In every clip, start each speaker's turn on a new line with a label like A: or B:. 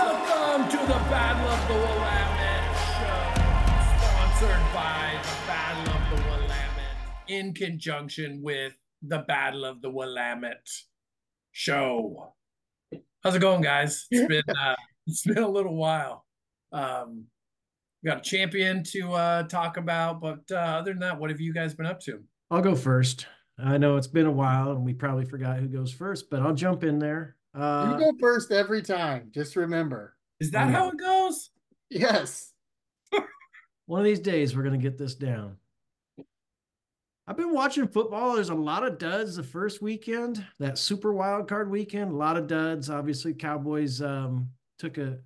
A: Welcome to the Battle of the Willamette show, sponsored by the Battle of the Willamette in conjunction with the Battle of the Willamette show. How's it going, guys? It's been uh, it's been a little while. Um, we got a champion to uh, talk about, but uh, other than that, what have you guys been up to?
B: I'll go first. I know it's been a while and we probably forgot who goes first, but I'll jump in there. Uh,
C: you go first every time. Just remember.
A: Is that how it goes?
C: Yes.
B: one of these days we're going to get this down. I've been watching football. There's a lot of duds the first weekend, that super wild card weekend. A lot of duds. Obviously, Cowboys um, took a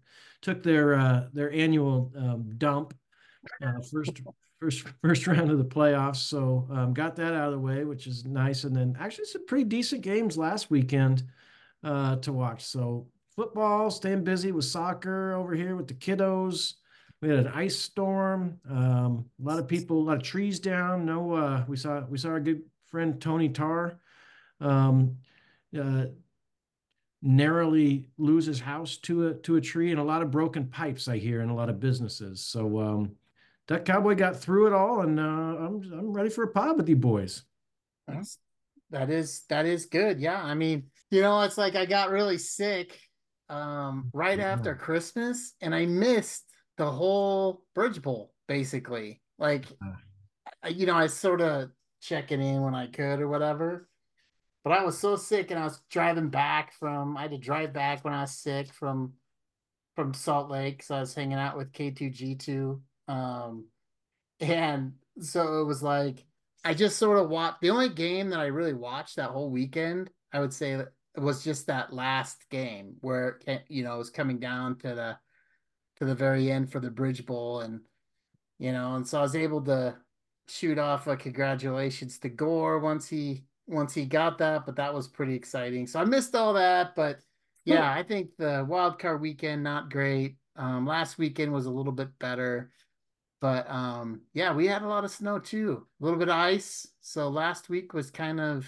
B: took their uh, their annual um, dump uh, first first first round of the playoffs. So um, got that out of the way, which is nice. And then actually some pretty decent games last weekend uh, to watch. So football, staying busy with soccer over here with the kiddos. We had an ice storm. Um, a lot of people, a lot of trees down. No, uh, we saw we saw our good friend Tony Tar um, uh, narrowly lose his house to a to a tree, and a lot of broken pipes I hear in a lot of businesses. So um, that cowboy got through it all, and uh, I'm I'm ready for a pod with you boys.
C: That's, that is that is good. Yeah, I mean, you know, it's like I got really sick um, right after Christmas, and I missed the whole Bridge Bowl basically. Like, you know, I sort of checking in when I could or whatever. But I was so sick, and I was driving back from. I had to drive back when I was sick from from Salt Lake, so I was hanging out with K2G2. Um, and so it was like I just sort of watched the only game that I really watched that whole weekend. I would say that was just that last game where you know it was coming down to the to the very end for the Bridge Bowl, and you know, and so I was able to shoot off a congratulations to Gore once he once he got that, but that was pretty exciting. So I missed all that, but yeah, I think the wild card weekend not great. Um, last weekend was a little bit better, but um, yeah, we had a lot of snow too, a little bit of ice. So last week was kind of,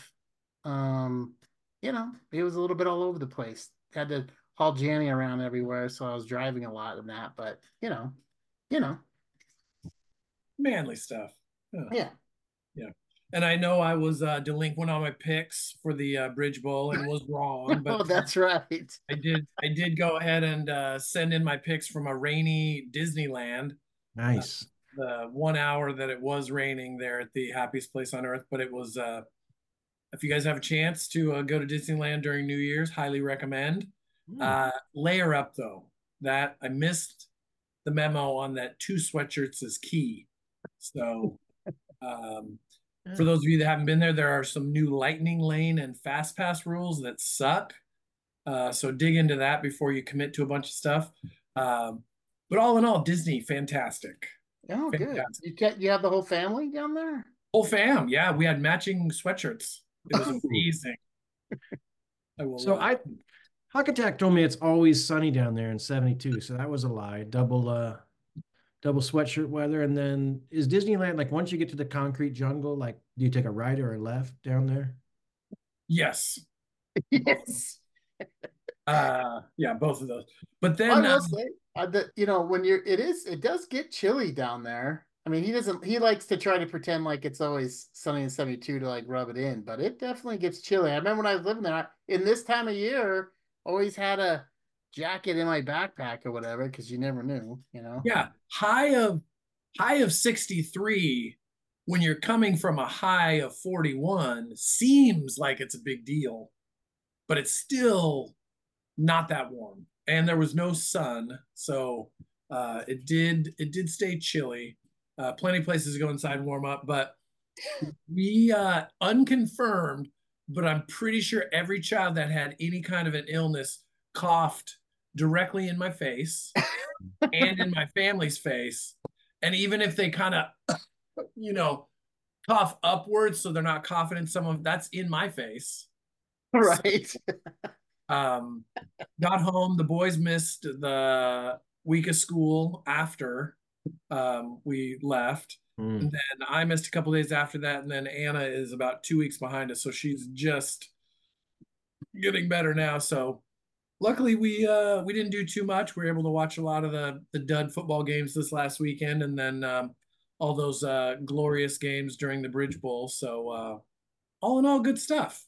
C: um, you know, it was a little bit all over the place. Had to haul Janny around everywhere, so I was driving a lot in that. But you know, you know,
A: manly stuff.
C: Yeah,
A: yeah. And I know I was uh, delinquent on my picks for the uh, Bridge Bowl and was wrong.
C: But oh, that's right.
A: I did. I did go ahead and uh, send in my picks from a rainy Disneyland.
B: Nice.
A: the one hour that it was raining there at the happiest place on earth, but it was. If you guys have a chance to uh, go to Disneyland during New Year's, highly recommend. Mm. Uh, layer up though. That I missed the memo on that two sweatshirts is key. So, um, for those of you that haven't been there, there are some new lightning lane and fast pass rules that suck. Uh, so dig into that before you commit to a bunch of stuff. Um, but all in all, Disney, fantastic.
C: Oh, fantastic. good. You you have the whole family down there.
A: Whole fam, yeah. We had matching sweatshirts. It was amazing.
B: I will so I Hawk Attack told me it's always sunny down there in 72. So that was a lie. Double uh double sweatshirt weather. And then is Disneyland like once you get to the concrete jungle, like do you take a right or a left down there?
A: Yes.
C: yes.
A: uh yeah, both of those. But then
C: I will uh, say uh, the, you know, when you're it is it does get chilly down there. I mean, he doesn't. He likes to try to pretend like it's always sunny and seventy two to like rub it in, but it definitely gets chilly. I remember when I was living there. In this time of year, always had a jacket in my backpack or whatever because you never knew, you know.
A: Yeah, high of high of 63 when you're coming from a high of 41 seems like it's a big deal, but it's still not that warm. And there was no sun, so uh, it did it did stay chilly. Uh, plenty of places to go inside and warm up, but we uh, unconfirmed but I'm pretty sure every child that had any kind of an illness coughed directly in my face and in my family's face. And even if they kind of, you know, cough upwards so they're not coughing in some of that's in my face.
C: Right. So,
A: um, got home. The boys missed the week of school after um, we left. Mm. And then I missed a couple days after that, and then Anna is about two weeks behind us, so she's just getting better now. So luckily we uh we didn't do too much. We were able to watch a lot of the the dud football games this last weekend, and then um, all those uh glorious games during the Bridge Bowl. So uh, all in all, good stuff.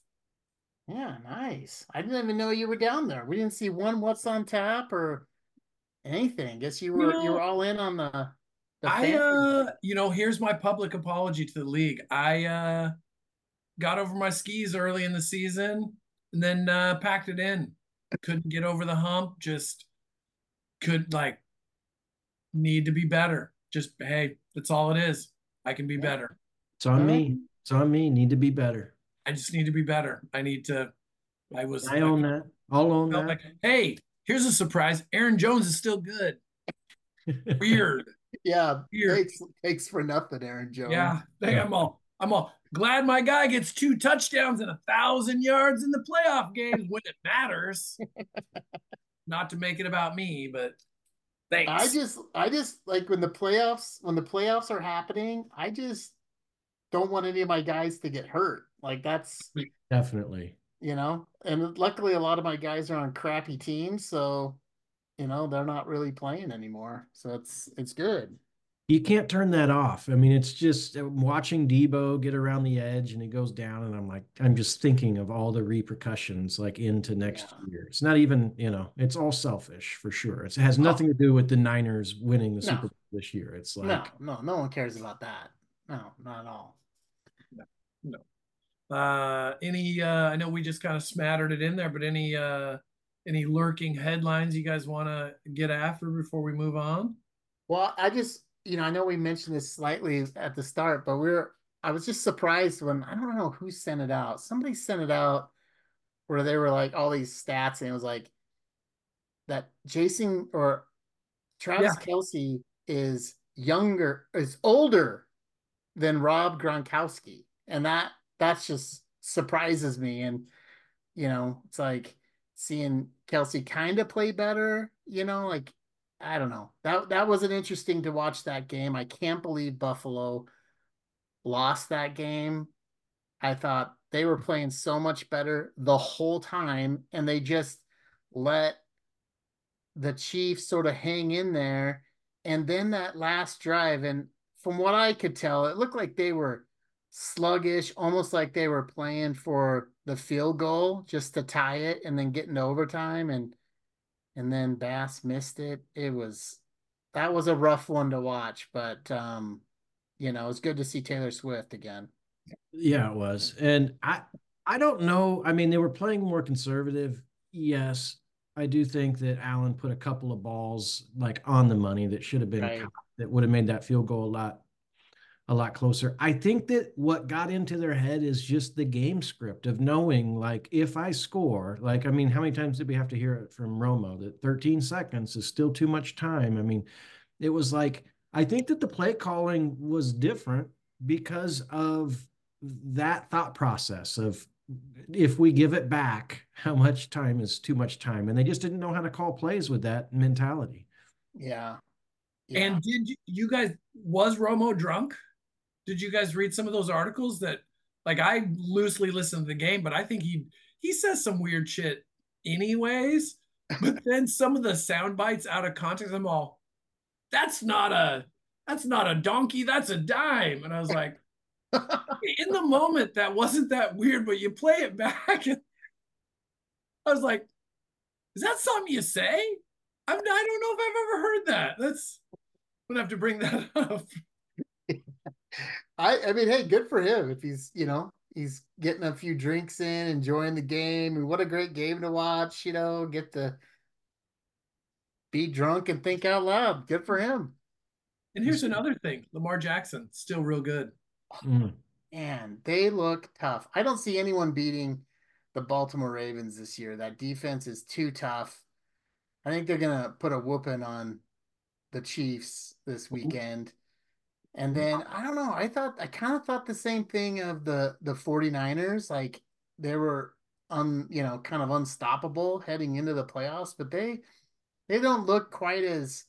C: Yeah, nice. I didn't even know you were down there. We didn't see one what's on tap or anything. Guess you were you, know, you were all in on the.
A: the I uh, you know, here's my public apology to the league. I uh got over my skis early in the season and then uh packed it in. Couldn't get over the hump. Just could like need to be better. Just hey, that's all it is. I can be yeah. better.
B: It's on me. It's on me. Need to be better.
A: I just need to be better. I need to. I was.
B: I own that. I'll own that. Like,
A: hey, here's a surprise. Aaron Jones is still good. Weird.
C: yeah. Weird. Takes, takes for nothing, Aaron Jones.
A: Yeah. Hey, I'm all. I'm all glad my guy gets two touchdowns and a thousand yards in the playoff games when it matters. Not to make it about me, but thanks.
C: I just, I just like when the playoffs, when the playoffs are happening, I just don't want any of my guys to get hurt. Like that's
B: definitely,
C: you know, and luckily a lot of my guys are on crappy teams, so you know they're not really playing anymore. So it's it's good.
B: You can't turn that off. I mean, it's just uh, watching Deebo get around the edge and he goes down, and I'm like, I'm just thinking of all the repercussions like into next yeah. year. It's not even, you know, it's all selfish for sure. It's, it has nothing to do with the Niners winning the no. Super Bowl this year. It's like
C: no, no, no one cares about that. No, not at all.
A: No, no. Uh, any? Uh, I know we just kind of smattered it in there, but any uh, any lurking headlines you guys want to get after before we move on?
C: Well, I just you know I know we mentioned this slightly at the start, but we're I was just surprised when I don't know who sent it out. Somebody sent it out where they were like all these stats, and it was like that Jason or Travis yeah. Kelce is younger, is older than Rob Gronkowski, and that that's just surprises me. And, you know, it's like seeing Kelce kind of play better, you know, like I don't know. That that wasn't interesting to watch that game. I can't believe Buffalo lost that game. I thought they were playing so much better the whole time and they just let the Chiefs sort of hang in there. And then that last drive, and from what I could tell, it looked like they were sluggish, almost like they were playing for the field goal just to tie it and then get into overtime and and then Bass missed it. It was that was a rough one to watch, but um, you know, it's good to see Taylor Swift again.
B: Yeah, it was. And I I don't know. I mean, they were playing more conservative. Yes. I do think that Allen put a couple of balls like on the money that should have been right. that would have made that field goal a lot a lot closer. I think that what got into their head is just the game script of knowing, like, if I score, like, I mean, how many times did we have to hear it from Romo that 13 seconds is still too much time? I mean, it was like, I think that the play calling was different because of that thought process of if we give it back, how much time is too much time? And they just didn't know how to call plays with that mentality.
C: Yeah.
A: yeah. And did you, you guys, was Romo drunk? Did you guys read some of those articles that like I loosely listen to the game, but I think he he says some weird shit anyways. But then some of the sound bites out of context, I'm all, that's not a that's not a donkey, that's a dime. And I was like, in the moment, that wasn't that weird, but you play it back. And I was like, is that something you say? I'm, I don't know if I've ever heard that. That's I'm gonna have to bring that up.
C: I I mean, hey, good for him if he's you know he's getting a few drinks in, enjoying the game. And what a great game to watch! You know, get to be drunk and think out loud. Good for him.
A: And here's another thing: Lamar Jackson still real good.
C: Mm. Man, they look tough. I don't see anyone beating the Baltimore Ravens this year. That defense is too tough. I think they're gonna put a whooping on the Chiefs this weekend. And then I don't know, I thought I kind of thought the same thing of the the 49ers like they were un, you know, kind of unstoppable heading into the playoffs, but they they don't look quite as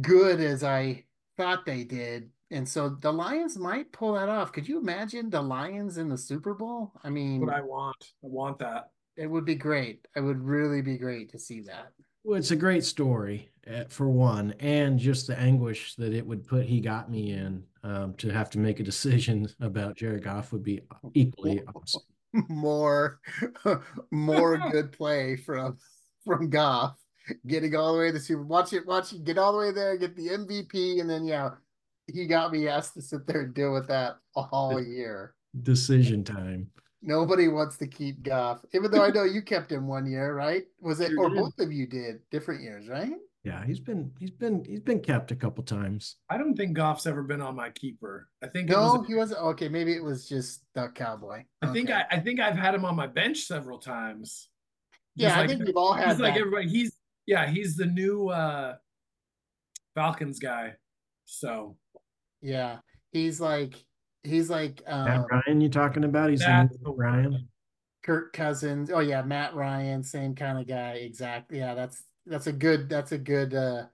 C: good as I thought they did. And so the Lions might pull that off. Could you imagine the Lions in the Super Bowl? I mean,
A: what I want. I want that.
C: It would be great. It would really be great to see that.
B: Well, it's a great story uh, for one, and just the anguish that it would put he got me in um, to have to make a decision about Jared Goff would be equally awesome.
C: More, more good play from from Goff, getting all the way to the Super. Watch it, watch it, get all the way there, get the MVP, and then yeah, he got me asked to sit there and deal with that all year.
B: Decision time.
C: Nobody wants to keep Goff, even though I know you kept him one year, right? Was it,
B: Sure
C: or
B: did.
C: both of you did different years, right?
B: Yeah, he's been he's been he's been kept a couple times.
A: I don't think Goff's ever been on my keeper. I think it was
C: No, he wasn't. Okay, maybe it was just the Cowboy.
A: I think I, I think I've had him on my bench several times.
C: yeah,
A: Just
C: I
A: like-
C: think we've all had
A: He's like everybody. He's yeah, he's the new uh Falcons guy. So
C: Yeah, he's like he's like
B: Matt
C: um,
B: Ryan, you talking about? He's the
A: that's
B: new
A: the
B: Ryan.
C: Kirk Cousins. Oh yeah, Matt Ryan, same kind of guy. Exactly. Yeah, that's that's a good that's a good uh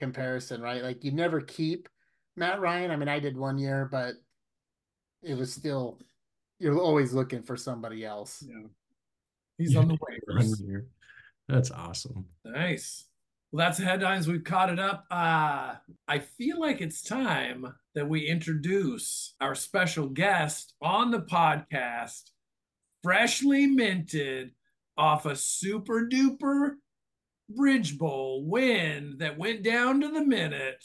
C: comparison, right? Like you never keep Matt Ryan. I mean, I did one year, but it was still you're always looking for somebody else.
A: Yeah. He's on the
B: Run
A: waivers.
B: That's awesome.
A: Nice. Well, that's the headlines. We've caught it up. Uh, I feel like it's time that we introduce our special guest on the podcast, freshly minted off a super duper Bridge Bowl win that went down to the minute.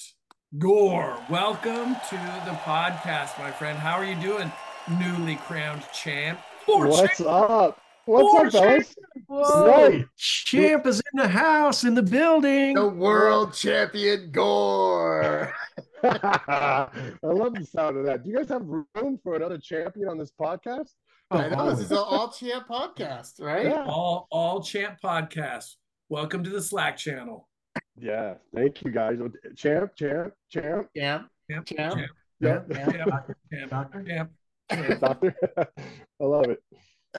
A: Gore, welcome to the podcast, my friend. How are you doing, newly crowned champ? Four
D: What's
A: champ-
D: up? What's
A: Four
D: up, fellas?
B: Whoa,
D: Right.
B: champ is in the house in the building.
C: The world champion Gore.
D: I love the sound of that. Do you guys have room for another champion on this podcast?
C: I know
B: Oh,
C: this is an all champ podcast, right?
D: Yeah.
A: all all champ podcast. Welcome to the Slack channel.
D: Yeah. Thank you guys. Champ, champ, champ.
C: Champ,
A: Champ,
C: champ.
A: champ,
D: Yeah.
C: Yeah.
A: champ, champ, champ, champ.
D: Doctor. I love it.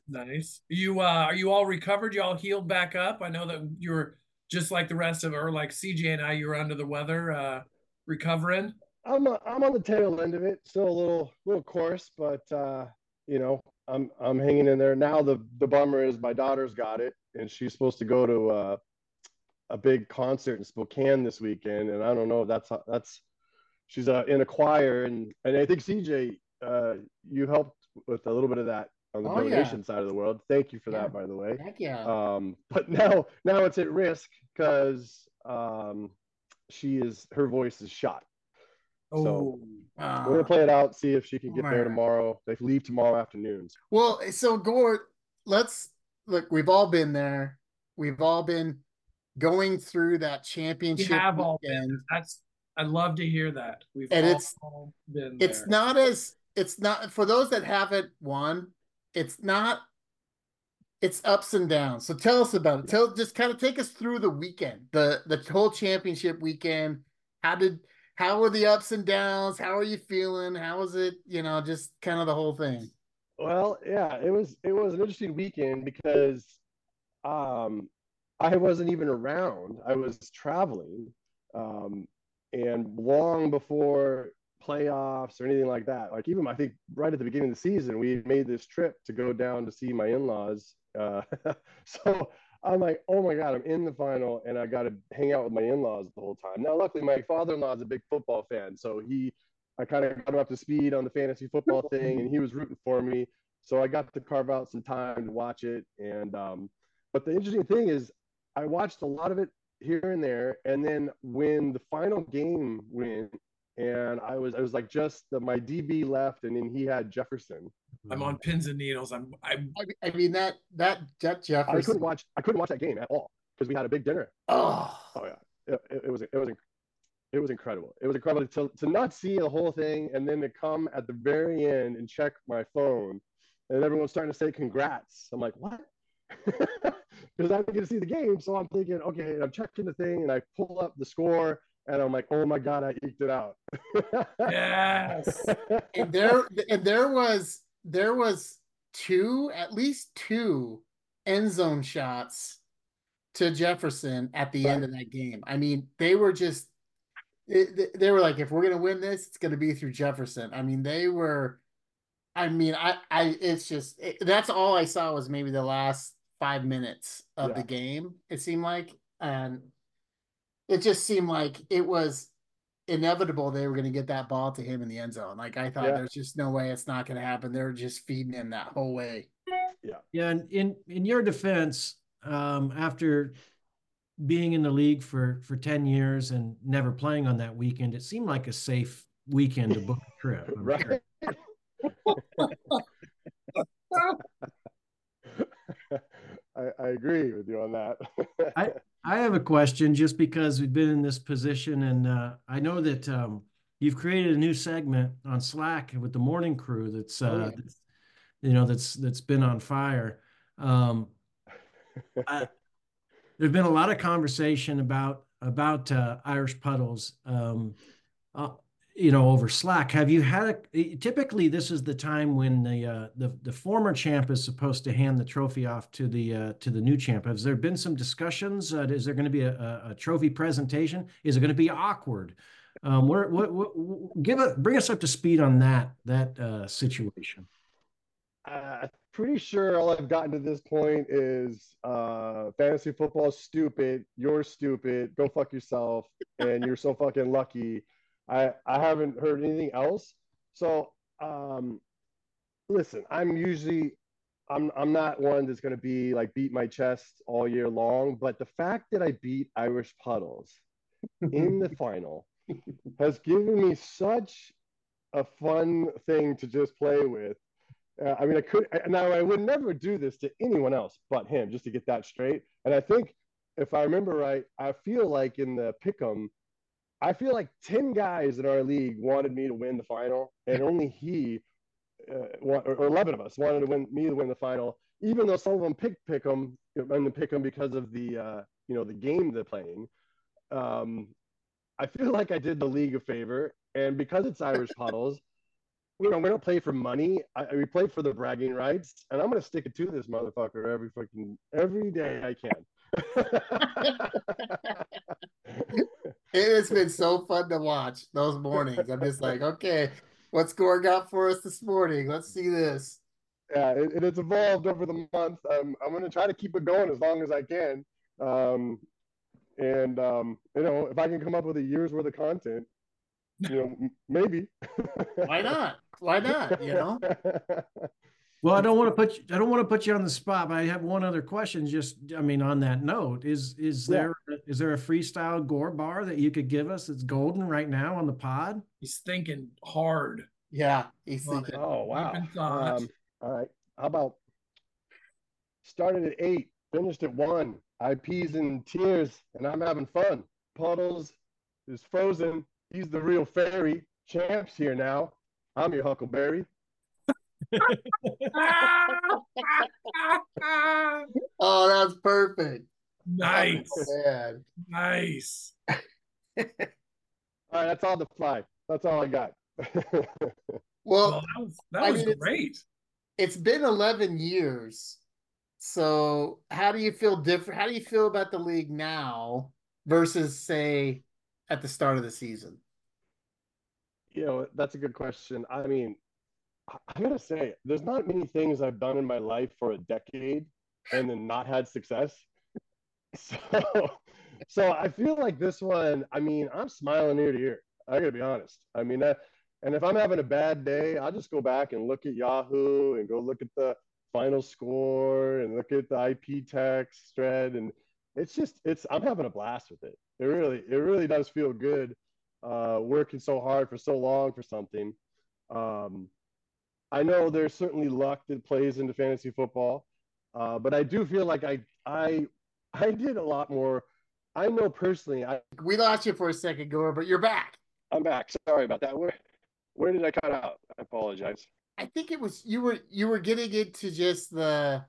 A: Nice. You uh are you all recovered? You all healed back up? I know that you were just like the rest of or like CJ and I, you were under the weather, uh recovering.
D: I'm uh, I'm on the tail end of it. Still a little little coarse, but uh, you know, I'm I'm hanging in there. Now the the bummer is my daughter's got it, and she's supposed to go to uh, a big concert in Spokane this weekend, and I don't know if that's that's she's uh, in a choir, and and I think CJ, uh, you helped with a little bit of that on the
C: Oh, yeah.
D: donation side of the world. Thank you for
C: Yeah.
D: that, by the way.
C: Heck yeah.
D: Um, but now now it's at risk because um, she is her voice is shot.
A: Oh,
C: Uh,
D: We're gonna play it out, see if she can get there tomorrow. They leave tomorrow afternoon.
C: Well, so Gore, let's look. We've all been there. We've all been going through that
A: we
C: championship
A: have all
C: weekend.
A: been. That's I'd love to hear that. We've
C: And
A: all,
C: it's-
A: all been
C: It's not as it's not for those that haven't won. It's not. It's ups and downs. So tell us about it. Tell just kind of take us through the weekend, the the whole championship weekend. How did how were the ups and downs? How are you feeling? How was it? You know, just kind of the whole thing.
D: Well, yeah, it was it was an interesting weekend because um I wasn't even around. I was traveling. Um and long before playoffs or anything like that. Like even I think right at the beginning of the season, we made this trip to go down to see my in-laws. Uh, so I'm like, oh my god, I'm in the final, and I got to hang out with my in-laws the whole time. Now, luckily, my father-in-law is a big football fan, so he, I kind of got him up to speed on the fantasy football thing, and he was rooting for me. So I got to carve out some time to watch it. And um, but the interesting thing is, I watched a lot of it here and there, and then when the final game went, and I was I was like just the, my DB left, and then he had Jefferson.
A: I'm on pins and needles. I'm I'm
C: I, I mean that that Jet
D: I couldn't watch I couldn't watch that game at all because we had a big dinner.
C: Oh,
D: Oh yeah, it, it, it was it was it was incredible. It was incredible to to not see the whole thing and then to come at the very end and check my phone, and everyone's starting to say congrats. I'm like what? Because I didn't get to see the game, so I'm thinking, okay, I'm checking the thing, and I pull up the score, and I'm like, oh my god, I eked it out.
A: yes.
C: and there and there was there was two at least two end zone shots to Jefferson at the end of that game. I mean, they were just it, they were like, if we're gonna win this, it's gonna be through Jefferson. I mean, they were. I mean, I I it's just it, that's all I saw was maybe the last five minutes of
D: Yeah.
C: the game. It seemed like, and it just seemed like it was inevitable they were going to get that ball to him in the end zone. Like I thought,
D: Yeah.
C: there's just no way it's not going to happen. They're just feeding him that whole way.
B: Yeah, Yeah, and in in your defense, um, after being in the league for for ten years and never playing on that weekend, it seemed like a safe weekend to book a trip. I'm
D: right.
B: sure.
D: I, I agree with you on that.
B: I have a question just because we've been in this position, and uh, I know that um, you've created a new segment on Slack with the morning crew. That's, uh,
C: Oh, yeah.
B: that's you know that's that's been on fire. Um, I, there's been a lot of conversation about about uh, Irish puddles. Um, uh, you know, over Slack. Have you had a, typically this is the time when the uh, the the former champ is supposed to hand the trophy off to the uh, to the new champ. Has there been some discussions? Uh, is there going to be a, a, a trophy presentation? Is it going to be awkward? Um, where, what, what, give a bring us up to speed on that that uh, situation.
D: uh, pretty sure all I've gotten to this point is uh, fantasy football is stupid. You're stupid. Go fuck yourself. And you're so fucking lucky. I I haven't heard anything else. So um, listen, I'm usually I'm I'm not one that's gonna be like beat my chest all year long. But the fact that I beat Irish Puddles in the final has given me such a fun thing to just play with. Uh, I mean, I could now I would never do this to anyone else but him, just to get that straight. And I think if I remember right, I feel like in the pick'em, I feel like ten guys in our league wanted me to win the final, and only he, uh, wa- or eleven of us wanted to win me to win the final. Even though some of them picked pick'em and the pick'em because of the uh, you know the game they're playing. Um, I feel like I did the league a favor, and because it's Irish puddles, you know, we don't play for money. I, we play for the bragging rights, and I'm gonna stick it to this motherfucker every fucking every day I can.
C: It has been so fun to watch those mornings. I'm just like, okay, what's Gore got for us this morning? Let's see this.
D: yeah, it, it has evolved over the month. Um, I'm gonna try to keep it going as long as I can. Um, and um, you know, if I can come up with a year's worth of content, you know, maybe.
C: Why not? Why not? You know?
B: Well, I don't want to put you, I don't want to put you on the spot, but I have one other question. Just, I mean, on that note, is is
D: Yeah.
B: there is there a freestyle gore bar that you could give us that's golden right now on the pod?
A: He's thinking hard.
C: Yeah, he's thinking.
A: it.
D: Oh wow!
A: Deep in thought.
D: Um, all right. How about started at eight, finished at one. IPs and tears, and I'm having fun. Puddles is frozen. He's the real fairy. Champs here now. I'm your Huckleberry.
C: Oh, that's perfect.
A: nice,
C: man.
A: nice.
D: All right, that's all the fly. That's all I got.
A: Well,
C: Well,
A: that was, that
C: I
A: was
C: mean, it's-
A: great.
C: it's been 11 years. So, how do you feel different? How do you feel about the league now versus, say, at the start of the season?
D: you know, that's a good question. I mean, I- I gotta say, there's not many things I've done in my life for a decade and then not had success. So, so I feel like this one. I mean, I'm smiling ear to ear. I gotta be honest. I mean, that, and if I'm having a bad day, I'll just go back and look at Yahoo and go look at the final score and look at the IP text thread, and it's just, it's. I'm having a blast with it. It really, it really does feel good uh, working so hard for so long for something. Um, I know there's certainly luck that plays into fantasy football, uh, but I do feel like I I I did a lot more. I know personally. I
C: We lost you for a second, Gore, but you're back.
D: I'm back. Sorry about that. Where where did I cut out? I apologize.
C: I think it was you were you were getting into just the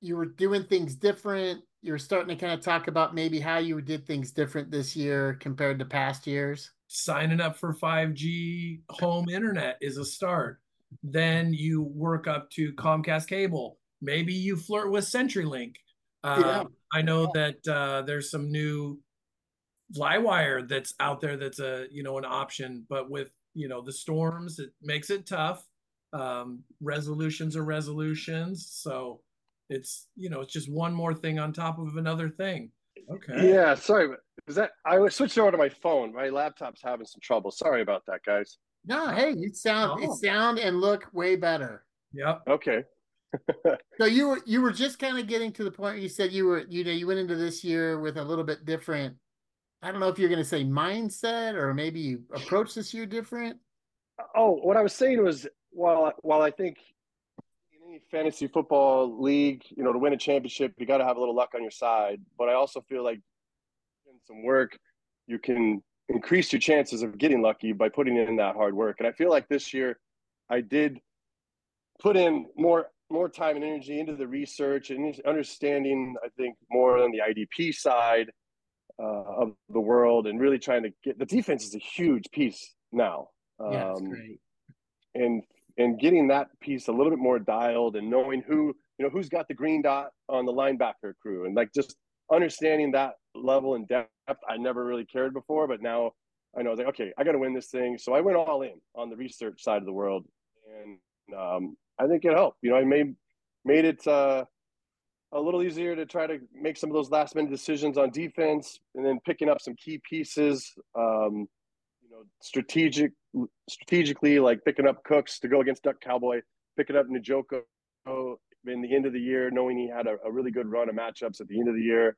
C: you were doing things different. You were starting to kind of talk about maybe how you did things different this year compared to past years.
A: Signing up for 5G home internet is a start. Then you work up to Comcast cable. Maybe you flirt with CenturyLink. Uh,
C: Yeah.
A: I know that uh, there's some new Flywire that's out there that's a you know an option, but with you know the storms, it makes it tough. Um, resolutions are resolutions, so It's you know, it's just one more thing on top of another thing. Okay.
D: Yeah, sorry. Is that I switched over to my phone. My laptop's having some trouble. Sorry about that, guys.
C: No, hey, you sound
A: Oh.
C: you sound and look way better.
A: Yep.
D: Okay.
C: So you were you were just kind of getting to the point where you said you were you know you went into this year with a little bit different. I don't know if you're going to say mindset or maybe you approach this year different.
D: Oh, what I was saying was, while while I think in any fantasy football league, you know, to win a championship, you got to have a little luck on your side. But I also feel like in some work, you can increase your chances of getting lucky by putting in that hard work. And I feel like this year, I did put in more more time and energy into the research and understanding. I think more on the IDP side uh, of the world, and really trying to get the defense is a huge piece now.
C: Yeah,
D: Um,
C: great.
D: and and getting that piece a little bit more dialed and knowing who you know who's got the green dot on the linebacker crew and like just understanding that level and depth i never really cared before but now i know I was like okay i got to win this thing. So i went all in on the research side of the world and um, i think it helped. You know i made made it uh, a little easier to try to make some of those last minute decisions on defense and then picking up some key pieces um, you know strategic strategically, like picking up Cooks to go against Duck Cowboy, picking up Njoku in the end of the year, knowing he had a, a really good run of matchups at the end of the year,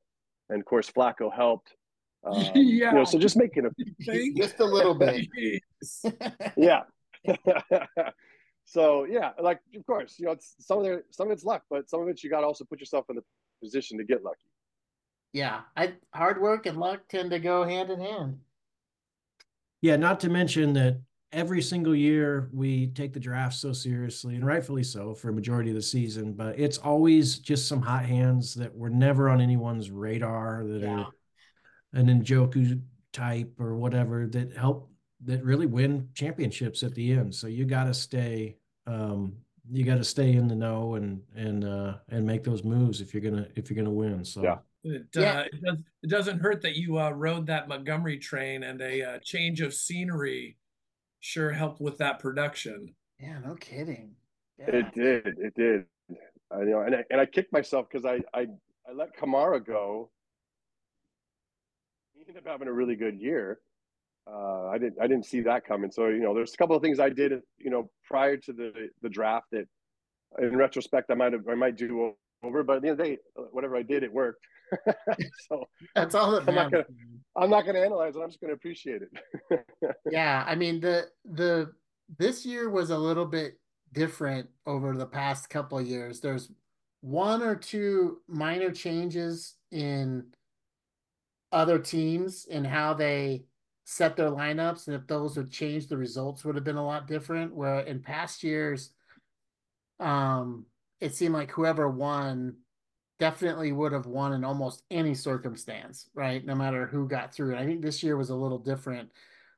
D: and of course Flacco helped. Um,
A: Yeah.
D: You know, so just making a
A: Think?
C: Just a little bit.
D: yeah. so yeah, like of course, you know, it's some of it, some of it's luck, but some of it you got to also put yourself in the position to get lucky.
C: yeah, I hard work and luck tend to go hand in hand.
B: Yeah, not to mention that every single year we take the draft so seriously, and rightfully so for a majority of the season, but it's always just some hot hands that were never on anyone's radar that
C: Yeah.
B: are an Njoku type or whatever that help that really win championships at the end. So you got to stay um you got to stay in the know and and uh and make those moves if you're going to if you're going to win. So
D: Yeah.
A: It,
C: Yeah.
A: uh, it, does, it doesn't hurt that you uh, rode that Montgomery train, and a uh, change of scenery sure helped with that production.
C: Yeah, no kidding. Yeah.
D: It did. It did. I you know, and I, and I kicked myself because I, I I let Kamara go. He ended up having a really good year. Uh, I didn't I didn't see that coming. So you know, there's a couple of things I did you know prior to the the draft that, in retrospect, I might have I might do over. But at the end of the day, whatever I did, it worked. so
C: That's all that
D: I'm not
C: matters.
D: I'm not going to analyze it. I'm just going to appreciate it.
C: yeah, I mean the the this year was a little bit different over the past couple years. There's one or two minor changes in other teams and how they set their lineups, and if those would change, the results would have been a lot different. Where in past years, um, it seemed like whoever won definitely would have won in almost any circumstance, right? No matter who got through. And I think this year was a little different.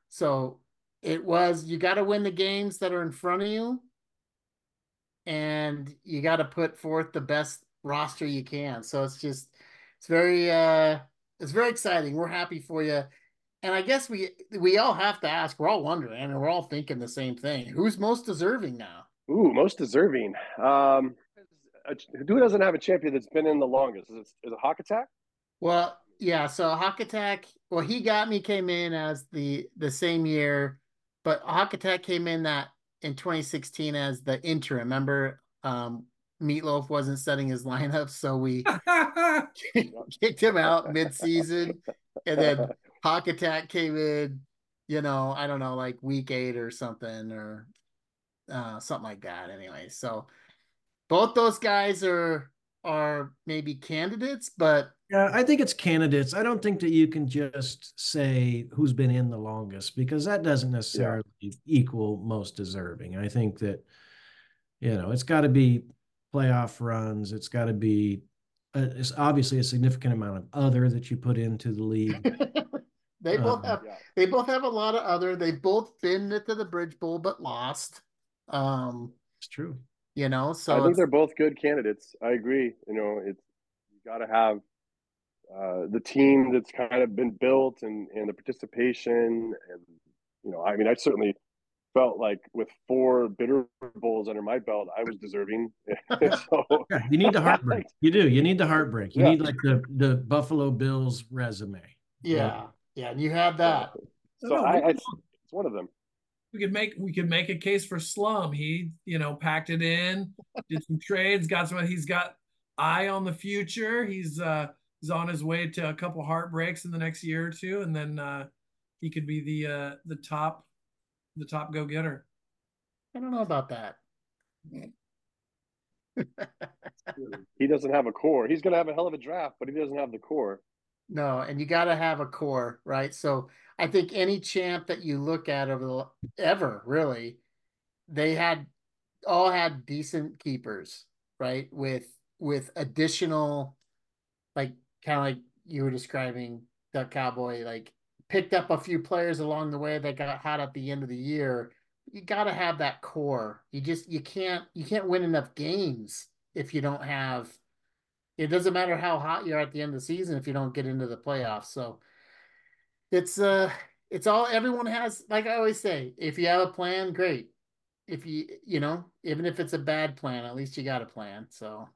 C: So it was you got to win the games that are in front of you, and you got to put forth the best roster you can. So it's just it's very uh it's very exciting. We're happy for you. And I guess we we all have to ask. We're all wondering, and we're all thinking the same thing. Who's most deserving now?
D: Ooh, most deserving. Um, who doesn't have a champion that's been in the longest? Is it, is it Hawk Attack?
C: Well, yeah. So Hawk Attack. Well, he got me came in as the the same year, but Hawk Attack came in that in 2016 as the interim. Remember, um, Meatloaf wasn't setting his lineup, so we kicked him out mid season, and then Hawk Attack came in. You know, I don't know, like week eight or something, or uh, something like that. Anyway, so both those guys are are maybe candidates, but
B: Yeah, I think it's candidates. I don't think that you can just say who's been in the longest because that doesn't necessarily equal most deserving. I think that, you know, it's got to be playoff runs. It's got to be, uh, it's obviously a significant amount of other that you put into the league.
C: they both
B: Um,
C: have
D: Yeah.
C: they both have a lot of other. They've both been to the Bridge Bowl but lost. Um,
B: It's true.
C: You know, so
D: I think they're both good candidates. I agree. You know, it's you got to have uh, the team that's kind of been built and and the participation and you know, I mean, I certainly felt like with four bitter bowls under my belt, I was deserving. so,
B: yeah, you need the heartbreak. You do. You need the heartbreak. You
D: Yeah.
B: need like the the Buffalo Bills resume.
C: Yeah, yeah, and you have that.
D: so
A: No,
D: I, I, it's one of them.
A: We could make we could make a case for Slum. He, you know, packed it in, did some trades, got some. He's got eye on the future. He's uh he's on his way to a couple heartbreaks in the next year or two, and then uh he could be the uh the top the top go getter.
C: I don't know about that.
D: He doesn't have a core. He's going to have a hell of a draft, but he doesn't have the core.
C: No, and you got to have a core, right? So I think any champ that you look at over the ever really, they had all had decent keepers, right? With with additional, like kind of like you were describing, the Cowboy, like picked up a few players along the way that got hot at the end of the year. You got to have that core. You just you can't you can't win enough games if you don't have it doesn't matter how hot you're at the end of the season if you don't get into the playoffs. So it's uh it's all everyone has like I always say, if you have a plan, great. If you you know, even if it's a bad plan, at least you got a plan. So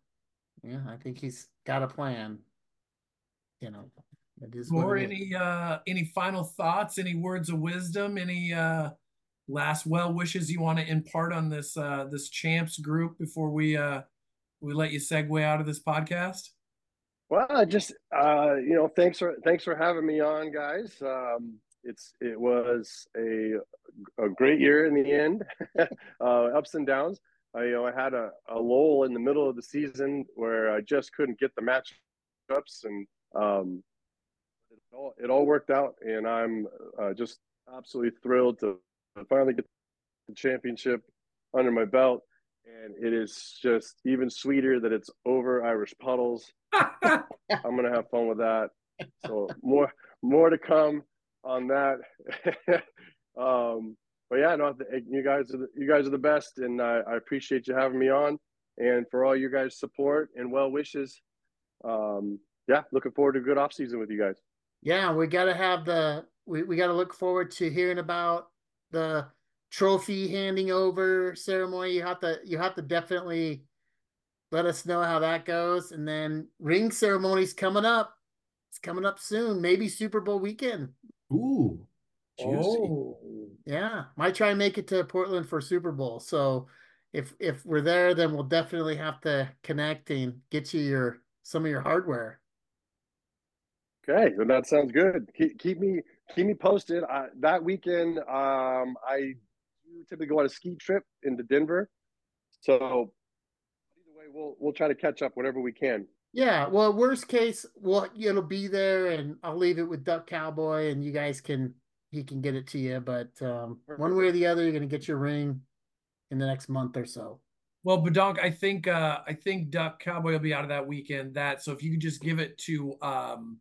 C: yeah, I think he's got a plan. You know, it is
A: Or
C: it is.
A: any uh any final thoughts, any words of wisdom, any uh last well wishes you want to impart on this uh this champs group before we uh we let you segue out of this podcast?
D: Well, just uh, you know, thanks for thanks for having me on, guys. Um, it's it was a a great year in the end, uh, ups and downs. I you know I had a, a lull in the middle of the season where I just couldn't get the matchups, and um, it all it all worked out, and I'm uh, just absolutely thrilled to finally get the championship under my belt. And it is just even sweeter that it's over Irish puddles. I'm gonna have fun with that. So more more to come on that. um, but yeah, no, you guys are the, you guys are the best, and I, I appreciate you having me on, and for all you guys' support and well wishes. Um, yeah, looking forward to a good off season with you guys.
C: Yeah, we got to have the we, we got to look forward to hearing about the trophy handing over ceremony. You have to you have to definitely let us know how that goes, and then ring ceremony's coming up. It's coming up soon, maybe Super Bowl weekend.
B: Ooh, juicy.
A: Oh.
C: Yeah, might try and make it to Portland for Super Bowl. So if if we're there, then we'll definitely have to connect and get you your some of your hardware.
D: Okay, well, that sounds good. Keep, keep me keep me posted. I, that weekend, um, I do typically go on a ski trip into Denver, so either way, we'll we'll try to catch up whenever we can.
C: Yeah, well, worst case, well, it'll be there, and I'll leave it with Duck Cowboy, and you guys can he can get it to you. But um, one way or the other, you're gonna get your ring in the next month or so.
A: Well, Badonk, I think uh I think Duck Cowboy will be out of that weekend. That so if you could just give it to um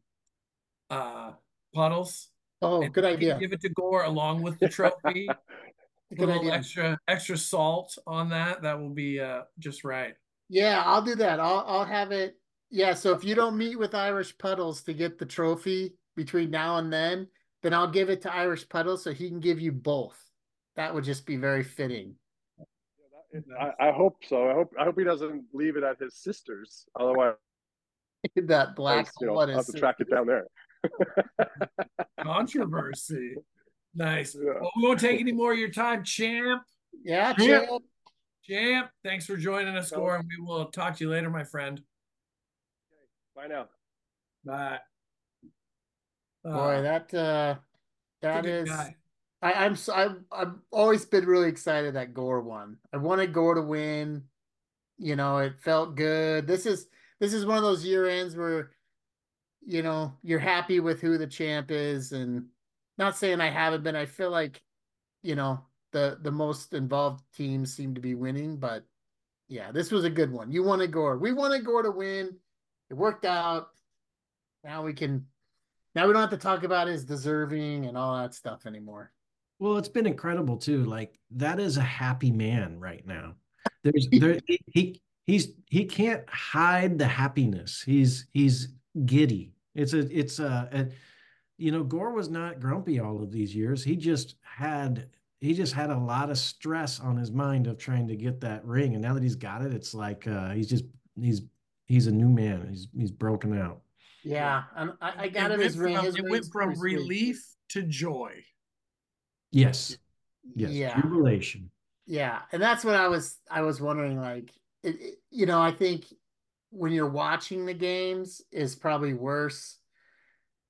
A: uh Puddles.
C: Oh, good idea.
A: Give it to Gore along with the trophy. Put
C: Good
A: a little
C: idea.
A: extra extra salt on that. That will be uh just right.
C: Yeah, I'll do that. I'll I'll have it. Yeah, so if you don't meet with Irish Puddles to get the trophy between now and then, then I'll give it to Irish Puddles so he can give you both. That would just be very fitting.
D: I, I hope so. I hope I hope he doesn't leave it at his sister's. Otherwise,
C: that black
D: you know. I'll have to track it down there.
A: Controversy. Nice.
D: Yeah.
A: Well, we won't take any more of your time, champ.
C: Yeah,
B: Yeah.
C: champ.
A: Champ, thanks for joining us, Gore, and we will talk to you later, my friend.
D: Bye now.
A: Bye.
C: Boy,
A: Uh,
C: that uh that
A: good
C: is
A: guy.
C: I, I'm I've I've always been really excited that Gore won. I wanted Gore to win. You know, it felt good. This is this is one of those year ends where, you know, you're happy with who the champ is, and not saying I haven't been. I feel like, you know, the the most involved teams seem to be winning, but yeah, this was a good one. You wanted Gore. We wanted Gore to win. It worked out. Now we can. Now we don't have to talk about his deserving and all that stuff anymore.
B: Well, it's been incredible too. Like that is a happy man right now. There's there he, he he's he can't hide the happiness. He's he's giddy. It's a it's a, a you know Gore was not grumpy all of these years. He just had he just had a lot of stress on his mind of trying to get that ring. And now that he's got it, it's like uh, he's just he's he's a new man. He's he's broken out.
C: Yeah, and I, I got
A: it
C: him his ring.
A: from,
C: His
A: it went from
C: pretty sweet.
A: relief to joy.
B: Yes. Yes.
C: Yeah.
B: Jubilation.
C: Yeah, and that's what I was I was wondering. Like, it, it- you know, I think when you're watching the games is probably worse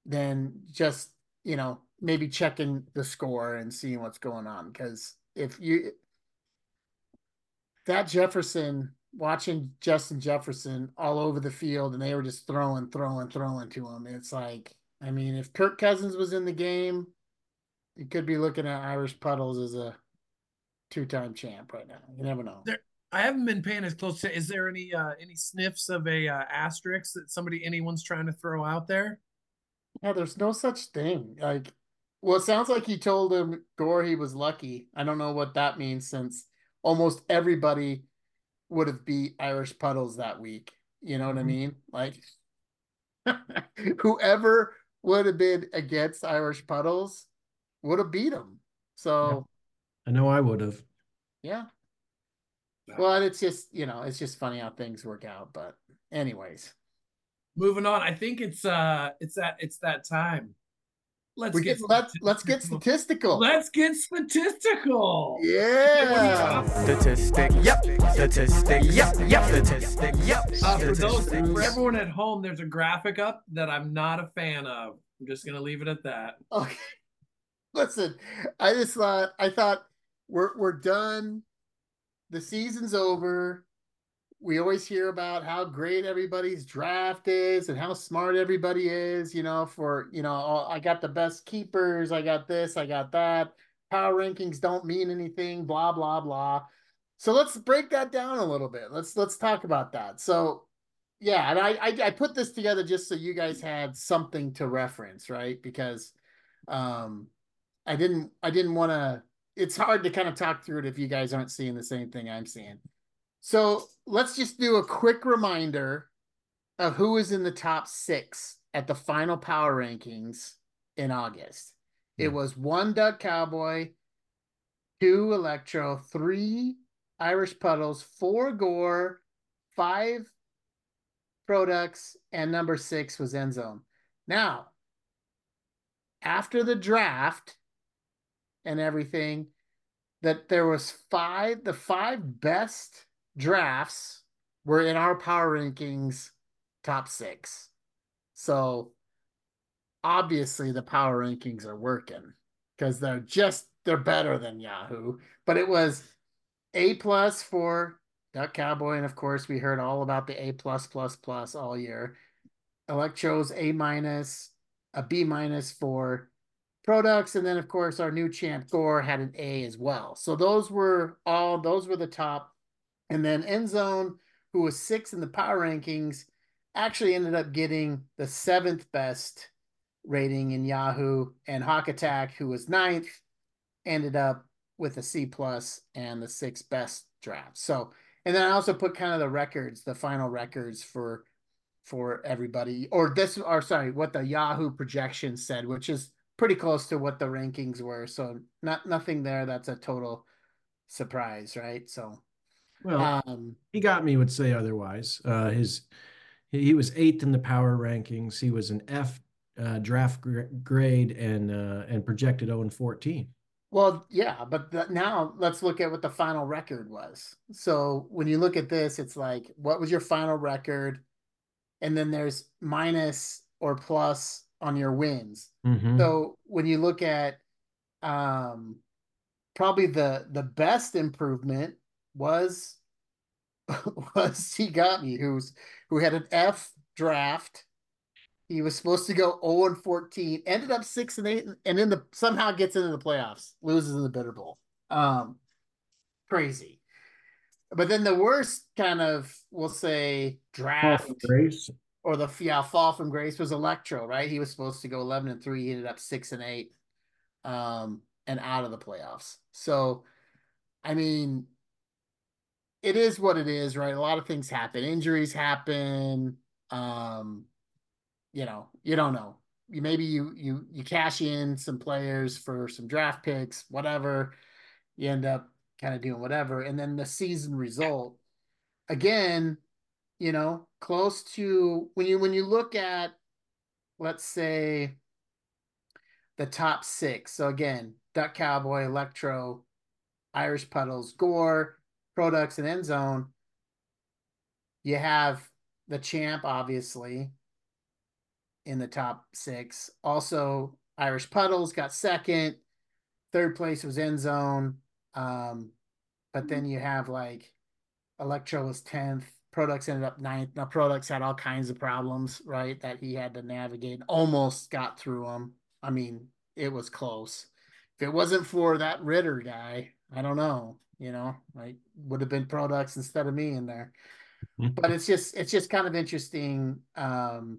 C: than just you know maybe checking the score and seeing what's going on. Because if you that Jefferson watching Justin Jefferson all over the field and they were just throwing, throwing, throwing to him, it's like I mean, if Kirk Cousins was in the game, you could be looking at Irish Puddles as a two-time champ right now. You never know.
A: There- I haven't been paying as close to. Is there any uh, any sniffs of a uh, asterisk that somebody anyone's trying to throw out there?
C: Yeah, there's no such thing. Like, well, it sounds like he told him Gore he was lucky. I don't know what that means since almost everybody would have beat Irish Puddles that week. You know what I
A: Mhm.
C: mean? Like, whoever would have been against Irish Puddles would have beat him. So,
B: I know I would have.
C: yeah. Well, it's just, you know, it's just funny how things work out. But, anyways,
A: Moving on, I think it's uh it's that it's that time. Let's
C: we get let's let's get statistical.
A: Let's get statistical.
C: Yeah.
E: Statistic, yep. Statistic, yep, yep. Statistic, yep.
A: Uh, for those for everyone at home, there's a graphic up that I'm not a fan of. I'm just gonna leave it at that.
C: Okay. Listen, I just thought I thought we're we're done. The season's over. We always hear about how great everybody's draft is and how smart everybody is, you know, for, you know, oh, I got the best keepers, I got this, I got that. Power rankings don't mean anything, blah blah blah. So let's break that down a little bit. Let's let's talk about that. So yeah, and I, I I put this together just so you guys had something to reference, right? Because um I didn't I didn't want to it's hard to kind of talk through it if you guys aren't seeing the same thing I'm seeing. So let's just do a quick reminder of who is in the top six at the final power rankings in August. It
B: Hmm.
C: was one Duck Cowboy, two Electro, three Irish Puddles, four Gore, five Products, and number six was End Zone. Now, after the draft and everything, that there was five, the five best drafts were in our power rankings top six. So obviously the power rankings are working because they're just they're better than Yahoo. But it was A plus for Duck Cowboy, and of course we heard all about the A plus plus plus all year. Electro's A minus, a B minus for products, and then of course our new champ Gore had an A as well. So those were all those were the top. And then End Zone, who was sixth in the power rankings, actually ended up getting the seventh best rating in Yahoo, and Hawk Attack, who was ninth, ended up with a C plus and the sixth best draft. So, and then I also put kind of the records, the final records for for everybody, or this, or sorry, what the Yahoo projection said, which is pretty close to what the rankings were. So, not nothing there. That's a total surprise, right? So,
B: Well,
C: um,
B: he got me would say otherwise. Uh, his he, was eighth in the power rankings. He was an F uh, draft gr- grade and uh, and projected 0 and 14.
C: Well, yeah, but the, now let's look at what the final record was. So when you look at this, it's like, what was your final record? And then there's minus or plus on your wins.
B: Mhm.
C: So when you look at um probably the the best improvement was was he got me who's who had an F draft. He was supposed to go 0 and 14, ended up 6 and 8 and in the somehow gets into the playoffs, loses in the bitter bowl. Um crazy. But then the worst kind of we'll say draft
B: Grace.
C: or the yeah, fall from grace was Electro, right? He was supposed to go 11 and 3, he ended up 6 and 8 um and out of the playoffs. So I mean it is what it is, right? A lot of things happen. Injuries happen. Um you know, you don't know. You maybe you you you cash in some players for some draft picks, whatever. you end up kind of doing whatever. And then the season result, again, you know, close to when you when you look at let's say the top six. So again, Duck Cowboy, Electro, Irish Puddles, Gore, Products, and End Zone. You have the champ, obviously, in the top six. Also, Irish Puddles got second. Third place was End Zone. Um, but then you have like Electro was 10th. Products ended up ninth. Now, Products had all kinds of problems, right? That he had to navigate. Almost got through them. I mean, it was close. If it wasn't for that Ritter guy, I don't know. You know, like would have been Products instead of me in there. but it's just it's just kind of interesting um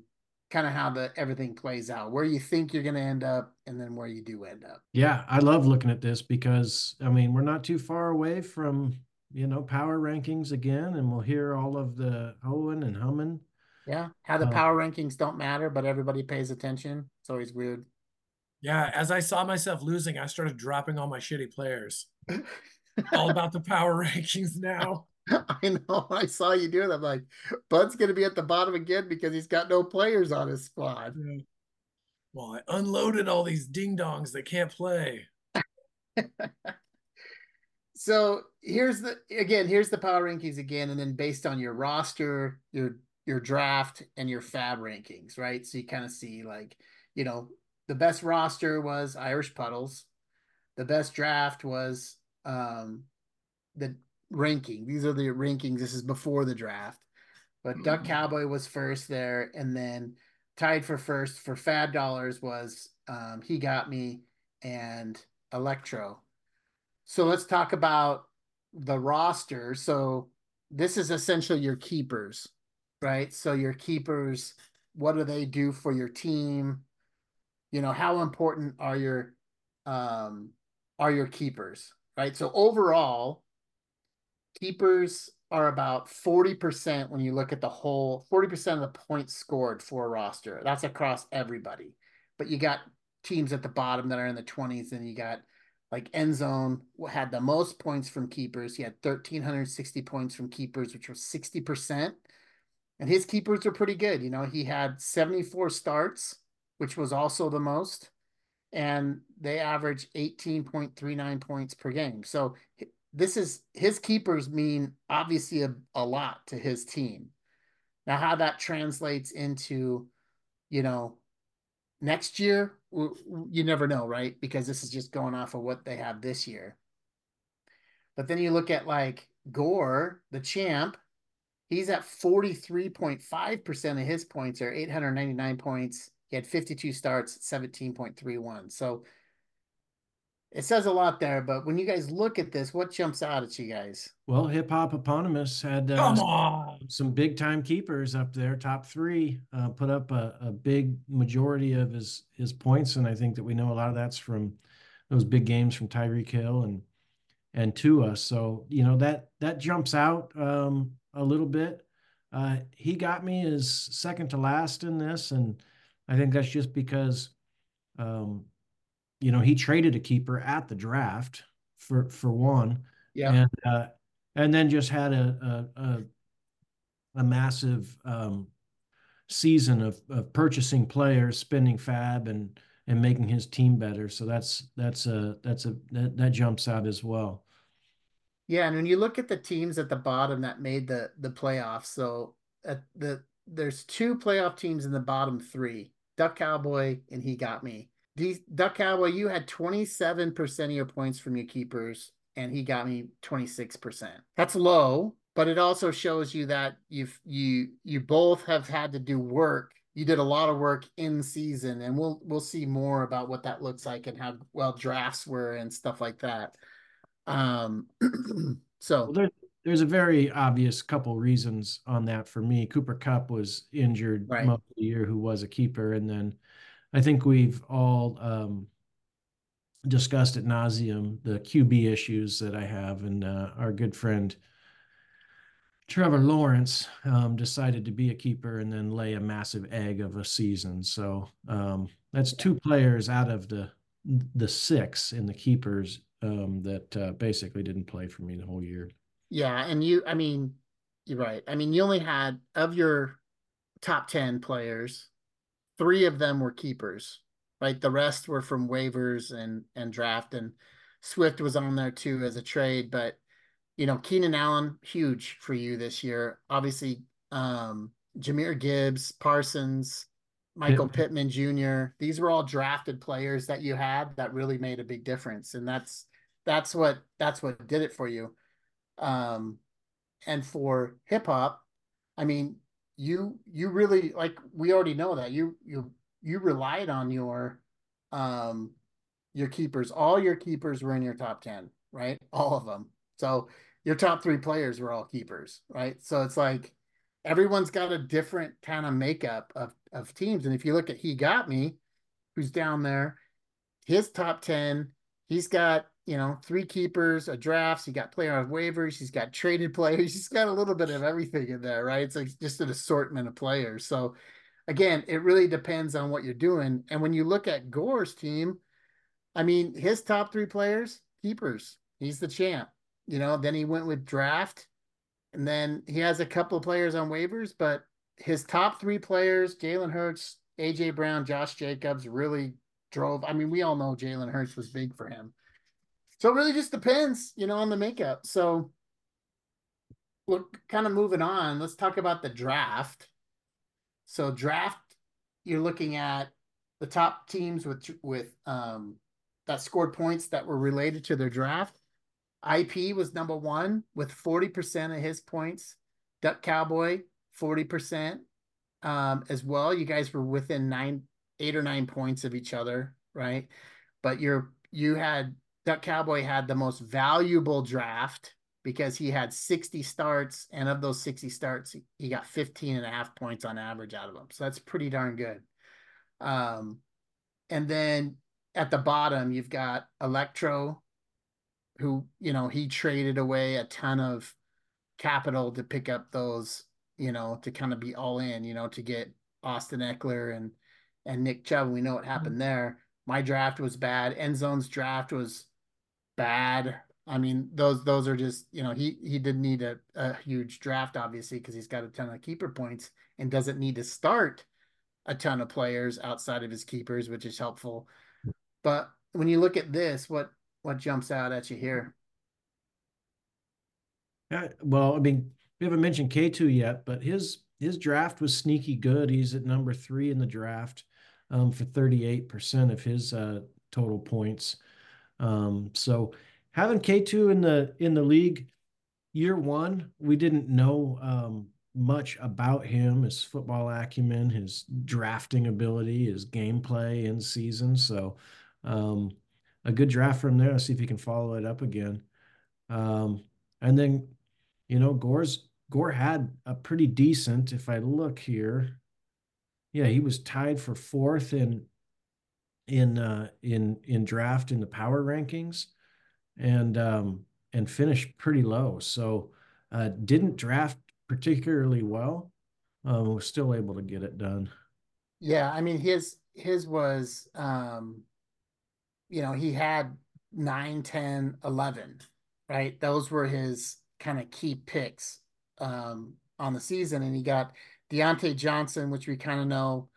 C: kind of how the everything plays out where you think you're going to end up and then where you do end up
B: Yeah, I love looking at this because I mean we're not too far away from you know power rankings again, and we'll hear all of the hoeing and humming.
C: yeah how the
B: Uh,
C: power rankings don't matter but everybody pays attention it's always weird
A: Yeah, as I saw myself losing, I started dropping all my shitty players. All about the power rankings now.
C: i know i saw you do it i'm like bud's going to be at the bottom again because he's got no players on his squad
A: Yeah. Well, I unloaded all these ding dongs that can't play.
C: so here's the again here's the power rankings again and then based on your roster your your draft and your fab rankings right so you kind of see like you know the best roster was irish puddles the best draft was um the ranking these are the rankings this is before the draft but duck cowboy was first there and then tied for first for fab dollars was um he got me and electro so let's talk about the roster. So this is essentially your keepers, right? So your keepers, what do they do for your team? You know, how important are your um are your keepers, right? So overall, keepers are about 40% when you look at the whole 40% of the points scored for a roster. That's across everybody. But you got teams at the bottom that are in the 20s and you got like end zone had the most points from keepers. He had 1,360 points from keepers, which was 60%. And his keepers were pretty good. You know, he had 74 starts, which was also the most. And they average 18.39 points per game. So this is his keepers mean obviously a, a lot to his team. Now, how that translates into, you know, next year you never know right because this is just going off of what they have this year but then you look at like gore the champ he's at 43.5% of his points or 899 points he had 52 starts 17.31 so it says a lot there but when you guys look at this what jumps out at you guys
B: Well, Hip Hop Eponymous had uh,
A: Come on.
B: some big time keepers up there, top three, uh, put up a, a big majority of his his points, and I think that we know a lot of that's from those big games from Tyreek Hill and and Tua. So you know that that jumps out um, a little bit. Uh, he got me as second to last in this, and I think that's just because, um, you know, he traded a keeper at the draft for for one
C: yeah
B: and uh, and then just had a a, a, a massive um, season of, of purchasing players, spending fab, and and making his team better. So that's that's a that's a that, that jumps out as well.
C: Yeah, and when you look at the teams at the bottom that made the the playoffs, so at the there's two playoff teams in the bottom three: Duck Cowboy and He Got Me. These Duck Cowboy, you had 27% of your points from your keepers, and He Got Me 26%. That's low, but it also shows you that you've you you both have had to do work. You did a lot of work in season, and we'll we'll see more about what that looks like and how well drafts were and stuff like that. Um, so
B: Well, there, there's a very obvious couple reasons on that for me. Cooper Kupp was injured
C: Right.
B: most of the year, who was a keeper, and then I think we've all um, discussed at nauseum the QB issues that I have, and uh, our good friend Trevor Lawrence um, decided to be a keeper and then lay a massive egg of a season. So um, that's two players out of the the six in the keepers um, that uh, basically didn't play for me the whole year.
C: Yeah, and you, I mean, you're right. I mean, you only had of your top 10 players, three of them were keepers, right? The rest were from waivers and and draft and Swift was on there too as a trade, but you know, Keenan Allen huge for you this year. Obviously, um Jahmyr Gibbs, Parsons, Michael Pittman Jr. These were all drafted players that you had that really made a big difference, and that's that's what that's what did it for you. Um, and for hip hop, I mean, you you really like we already know that you you you relied on your um your keepers. All your keepers were in your top ten, right? All of them. So your top three players were all keepers, right? So it's like everyone's got a different kind of makeup of, of teams. And if you look at He Got Me, who's down there, his top 10, he's got, you know, three keepers, a drafts, he got player on waivers, he's got traded players, he's got a little bit of everything in there, right? It's like just an assortment of players. So again, it really depends on what you're doing. And when you look at Gore's team, I mean, his top three players, keepers. He's the champ. You know, then he went with draft and then he has a couple of players on waivers, but his top three players, Jalen Hurts, AJ Brown, Josh Jacobs, really drove. I mean, we all know Jalen Hurts was big for him. So it really just depends, you know, on the makeup. So look, kind of moving on, let's talk about the draft. So draft, you're looking at the top teams with with um that scored points that were related to their draft. IP was number one with 40% of his points. Duck Cowboy, 40% um, as well. You guys were within nine, eight or nine points of each other, right? But you're you had Duck Cowboy had the most valuable draft because he had 60 starts, and of those 60 starts, he got 15 and a half points on average out of them. So that's pretty darn good. Um, and then at the bottom, you've got Electro who you know he traded away a ton of capital to pick up those you know to kind of be all in you know to get Austin Ekeler and and Nick Chubb. We know what happened mm-hmm. there. My draft was bad. End zone's draft was bad. I mean, those those are just you know he he didn't need a, a huge draft obviously because he's got a ton of keeper points and doesn't need to start a ton of players outside of his keepers, which is helpful. But when you look at this, what what jumps out at you here?
B: Yeah, well, I mean, we haven't mentioned K2 yet, but his his draft was sneaky good. He's at number three in the draft um, for 38% of his uh, total points. Um, so having K2 in the in the league year one, we didn't know um, much about him, his football acumen, his drafting ability, his gameplay in season. So um, a good draft from there. See if he can follow it up again. Um, and then, you know, Gore's Gore had a pretty decent. If I look here, yeah, he was tied for fourth in in uh, in in draft in the power rankings, and um, and finished pretty low. So uh, didn't draft particularly well. Um, was still able to get it done.
C: Yeah, I mean his his was um you know, he had 9, 10, 11, right? Those were his kind of key picks um, on the season. And he got Diontae Johnson, which we kind of know,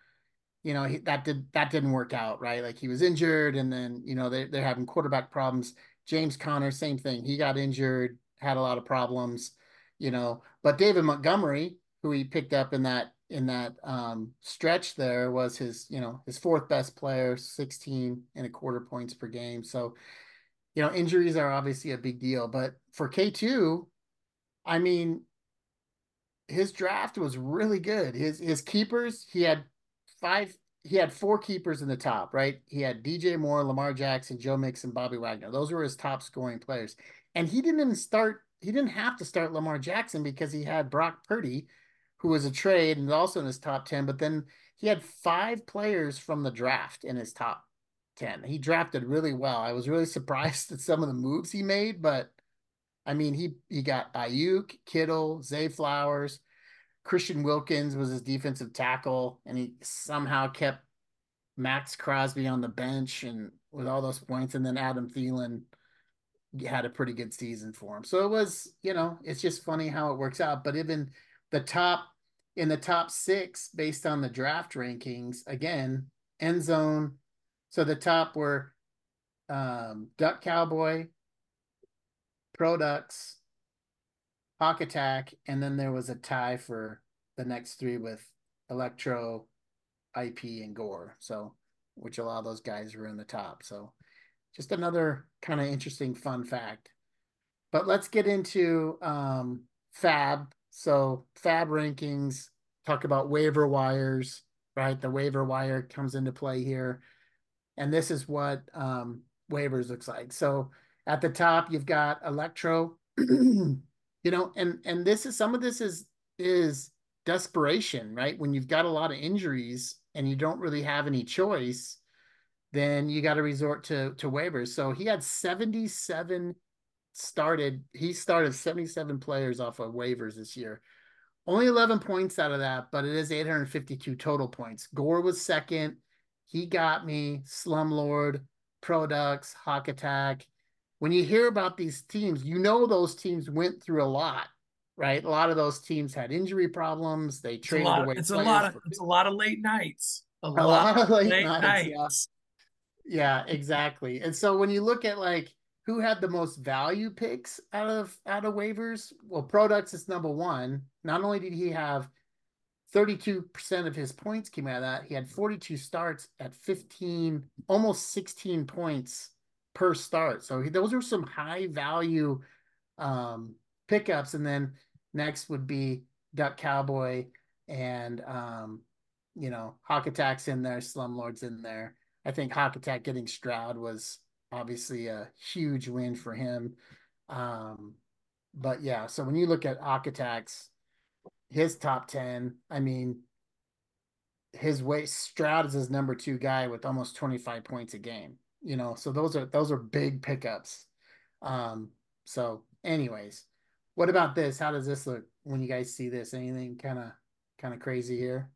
C: you know, he, that did that didn't work out, right? Like he was injured, and then you know they they're having quarterback problems. James Conner, same thing. He got injured, had a lot of problems, you know. But David Montgomery, who he picked up in that in that um, stretch there was his, you know, his fourth best player, 16 and a quarter points per game. So, you know, injuries are obviously a big deal. But for K2, I mean, his draft was really good. His his keepers, he had five, he had four keepers in the top, right? He had DJ Moore, Lamar Jackson, Joe Mixon, Bobby Wagner. Those were his top scoring players. And he didn't even start, he didn't have to start Lamar Jackson because he had Brock Purdy who was a trade and also in his top 10, but then he had five players from the draft in his top 10. He drafted really well. I was really surprised at some of the moves he made, but I mean, he he got Aiyuk, Kittle, Zay Flowers, Christian Wilkins was his defensive tackle, and he somehow kept Maxx Crosby on the bench and with all those points, and then Adam Thielen had a pretty good season for him. So it was, you know, it's just funny how it works out. But even the top in the top six based on the draft rankings, again, end zone. So the top were um, Duck Cowboy, Products, Hawk Attack, and then there was a tie for the next three with Electro, IP, and Gore. So, which a lot of those guys were in the top. So, just another kind of interesting fun fact. But let's get into um, Fab. So, Fab rankings talk about waiver wires, right? The waiver wire comes into play here. And this is what um, waivers looks like. So, at the top, you've got Electro. you know, and and this is some of this is is desperation, right? When you've got a lot of injuries and you don't really have any choice, then you got to resort to to waivers. So he had 77 started, he started 77 players off of waivers this year. Only 11 points out of that, but it is 852 total points. Gore was second. He got me, Slumlord, Products, Hawk Attack. When you hear about these teams, you know those teams went through a lot right? A lot of those teams had injury problems. They traded
A: it's
C: away.
A: It's a lot of it's a lot of late nights.
C: A, a lot, lot, of late, late nights. nights. Yeah. yeah, exactly. And so when you look at like who had the most value picks out of out of waivers, well, Products is number one. Not only did he have 32% of his points came out of that, he had 42 starts at 15, almost 16 points per start. So those are some high value um, pickups. And then Next would be Duck Cowboy and um, you know, Hawk Attack's in there, Slumlord's in there. I think Hawk Attack getting Stroud was obviously a huge win for him. Um, but yeah, so when you look at Hawk Attack's his top 10, I mean, his way Stroud is his number two guy with almost 25 points a game, you know, so those are those are big pickups. Um, so anyways, what about this? How does this look when you guys see this? Anything kind of kind of crazy here?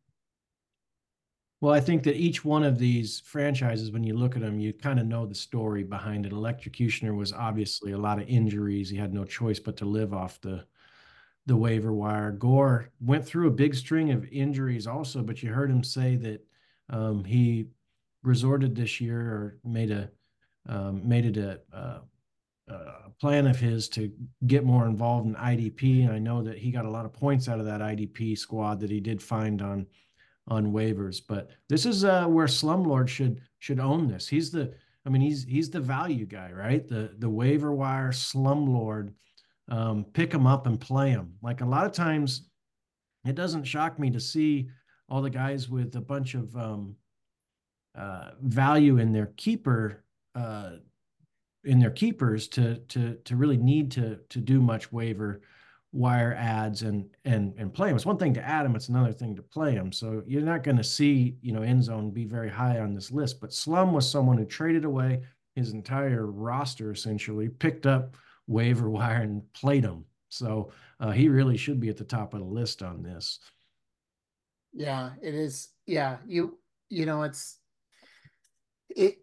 B: Well, I think that each one of these franchises, when you look at them, you kind of know the story behind it. Electrocutioner was obviously a lot of injuries. He had no choice but to live off the the waiver wire. Gore went through a big string of injuries also, but you heard him say that um, he resorted this year or made a um, made it a, a a plan of his to get more involved in IDP, and I know that he got a lot of points out of that IDP squad that he did find on on waivers. But this is uh, where Slumlord should should own this. He's the, I mean, he's he's the value guy, right? The the waiver wire Slumlord. Um, pick him up and play him. Like a lot of times, it doesn't shock me to see all the guys with a bunch of um, uh, value in their keeper uh, in their keepers to to to really need to to do much waiver wire ads and and and play them. It's one thing to add them; it's another thing to play them. So you're not going to see you know end zone be very high on this list. But Slum was someone who traded away his entire roster essentially, picked up waiver wire and played them. So uh, he really should be at the top of the list on this.
C: Yeah, it is. Yeah, you you know it's it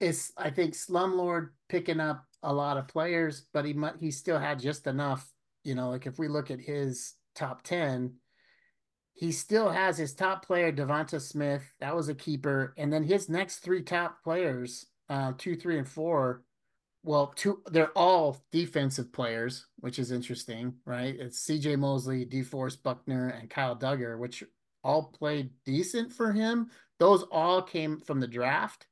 C: is I think Slumlord picking up a lot of players, but he he still had just enough. You know, like if we look at his top ten, he still has his top player DeVonta Smith. That was a keeper, and then his next three top players, uh, two, three, and four. Well, two they're all defensive players, which is interesting, right? It's C.J. Mosley, DeForest Buckner, and Kyle Dugger, which all played decent for him. Those all came from the draft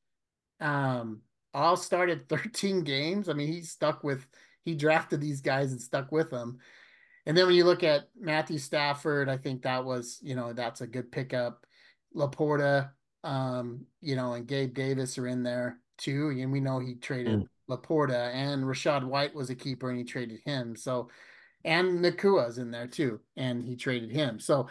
C: um, all started 13 games. I mean, he stuck with he drafted these guys and stuck with them. And then when you look at Matthew Stafford, I think that was, you know, that's a good pickup. LaPorta, um, you know, and Gabe Davis are in there too. And we know he traded mm. LaPorta and Rachaad White was a keeper and he traded him. So, and Nacua's in there too, and he traded him. So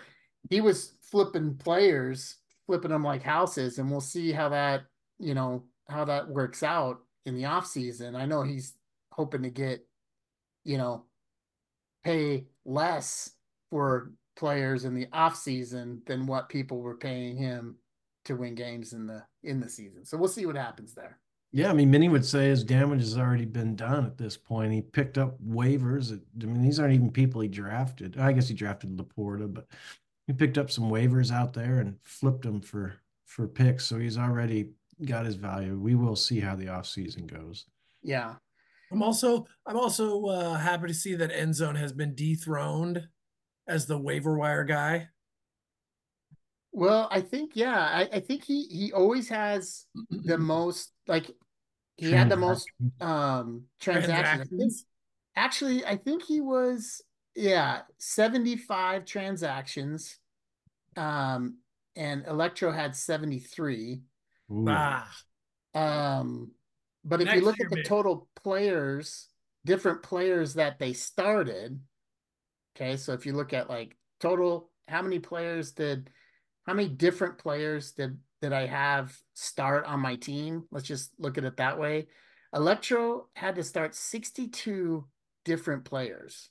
C: he was flipping players, flipping them like houses, and we'll see how that, you know, how that works out in the off season. I know he's hoping to get, you know, pay less for players in the off season than what people were paying him to win games in the in the season. So we'll see what happens there.
B: Yeah, I mean, many would say his damage has already been done at this point. He picked up waivers. I mean, these aren't even people he drafted. I guess he drafted LaPorta, but he picked up some waivers out there and flipped them for for picks. So he's already got his value. We will see how the offseason goes.
C: Yeah.
A: I'm also I'm also uh, happy to see that Endzone has been dethroned as the waiver wire guy.
C: Well, I think yeah, I, I think he he always has the most like he had the most um transactions. I think-
A: Transactions.
C: actually, I think he was yeah, 75 transactions. Um and Electro had 73.
B: Ooh.
A: Ah,
C: Um but if you look at the
A: maybe.
C: total players, different players that they started, okay, so if you look at like total how many players did how many different players did did I have start on my team? Let's just look at it that way. Electro had to start 62 different players.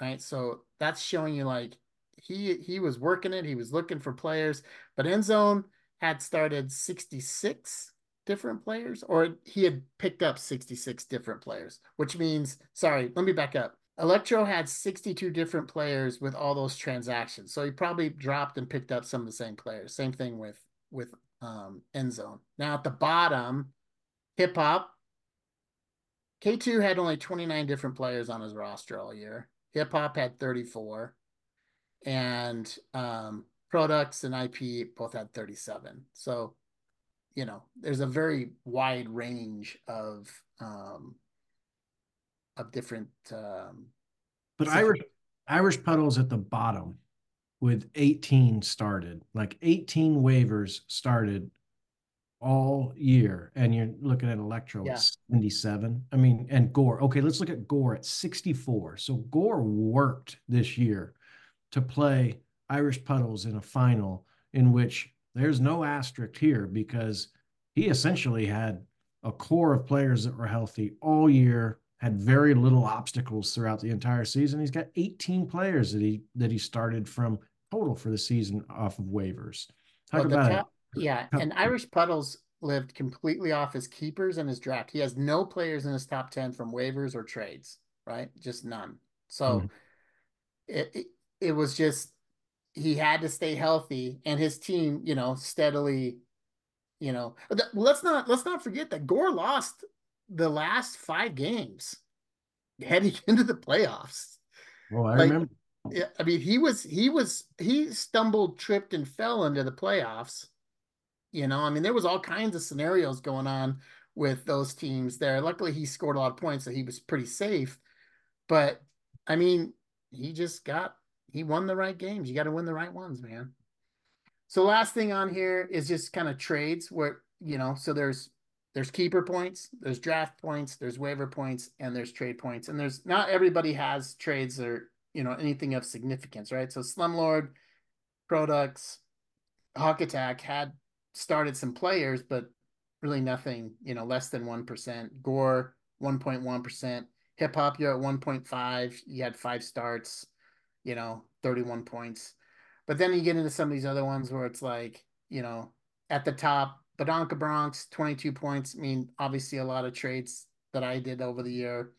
C: Right? So that's showing you like he he was working it, he was looking for players, but Endzone had started 66 different players or he had picked up 66 different players, which means sorry, let me back up. Electro had 62 different players with all those transactions. So he probably dropped and picked up some of the same players. Same thing with with um Endzone. Now at the bottom, hip hop. K2 had only 29 different players on his roster all year. Hip hop had 34. And um products and IP both had 37. So, you know, there's a very wide range of um of different um
B: But Irish Irish Puddles at the bottom with 18 started, like 18 waivers started all year. And you're looking at Electro
C: Yeah.
B: at 77. I mean, and Gore. Okay, let's look at Gore at 64. So Gore worked this year to play Irish Puddles in a final in which there's no asterisk here because he essentially had a core of players that were healthy all year, had very little obstacles throughout the entire season. He's got 18 players that he that he started from total for the season off of waivers. Talk
C: Well, the
B: about
C: top- Yeah, and Irish Puddles lived completely off his keepers and his draft. He has no players in his top 10 from waivers or trades, right? Just none. So
B: Mhm.
C: it, it it was just he had to stay healthy and his team, you know, steadily, you know. Let's not let's not forget that Gore lost the last 5 games heading into the playoffs.
B: Well, I
C: like-
B: remember
C: Yeah, I mean, he was he was he stumbled, tripped, and fell into the playoffs. You know, I mean, there was all kinds of scenarios going on with those teams there. Luckily, he scored a lot of points, so he was pretty safe. But I mean, he just got he won the right games. You got to win the right ones, man. So last thing on here is just kind of trades where you know, so there's there's keeper points, there's draft points, there's waiver points, and there's trade points. And there's not everybody has trades or you know anything of significance, right? So Slumlord, Products, Hawk Attack had started some players, but really nothing, you know, less than one percent. Gore, one point one percent. Hip Hop, you're at one point five. You had five starts, you know, thirty-one points. But then you get into some of these other ones where it's like, you know, at the top, Badonka Bronx, 22 points. I mean, obviously a lot of trades that I did over the year.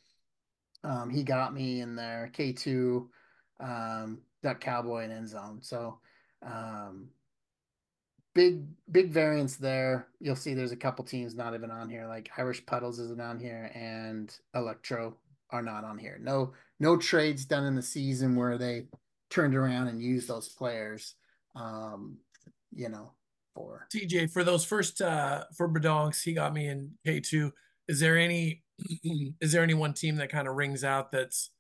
C: Um, he got me in there. K2, um, Duck Cowboy and End Zone. So um, big, big variance there. You'll see there's a couple teams not even on here, like Irish Puddles isn't on here and Electro are not on here. No, no trades done in the season where they turned around and used those players. Um, you know, for
A: TJ, for those first uh for Badonks, he got me in K2. Is there any is there any one team that kind of rings out that's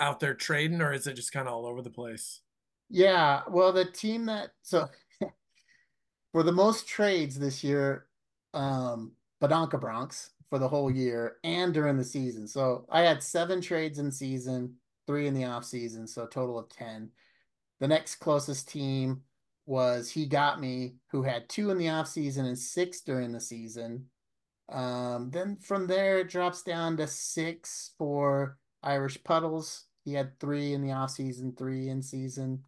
A: out there trading, or is it just kind of all over the place?
C: Yeah, well, the team that so for the most trades this year, um, Badonka Bronx for the whole year and during the season. So I had seven trades in season, three in the off season, so total of ten. The next closest team was He Got Me, who had two in the off season and six during the season. Um, then from there it drops down to six for Irish Puddles. He had three in the off season, three in season.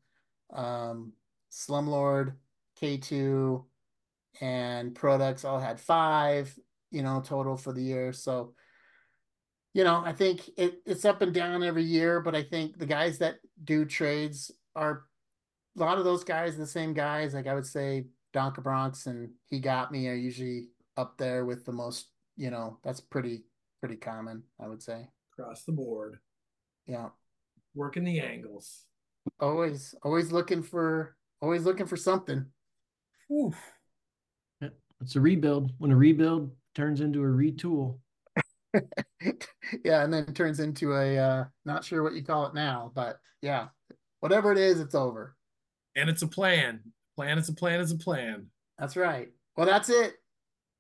C: Um, Slumlord, K2, and Products all had five. you know, total for the year. So, you know, I think it, it's up and down every year, but I think the guys that do trades are a lot of those guys, the same guys. Like I would say, Donka Bronx and he got me are usually up there with the most. You know, that's pretty pretty common. I would say.
A: Across the board,
C: Yeah,
A: working the angles.
C: always always looking for always looking for something.
A: Oof.
B: It's a rebuild. When a rebuild turns into a retool.
C: yeah, and then it turns into a uh not sure what you call it now, but yeah, whatever it is, it's over.
A: And it's a plan. Plan is a plan is a plan.
C: That's right. Well, that's it.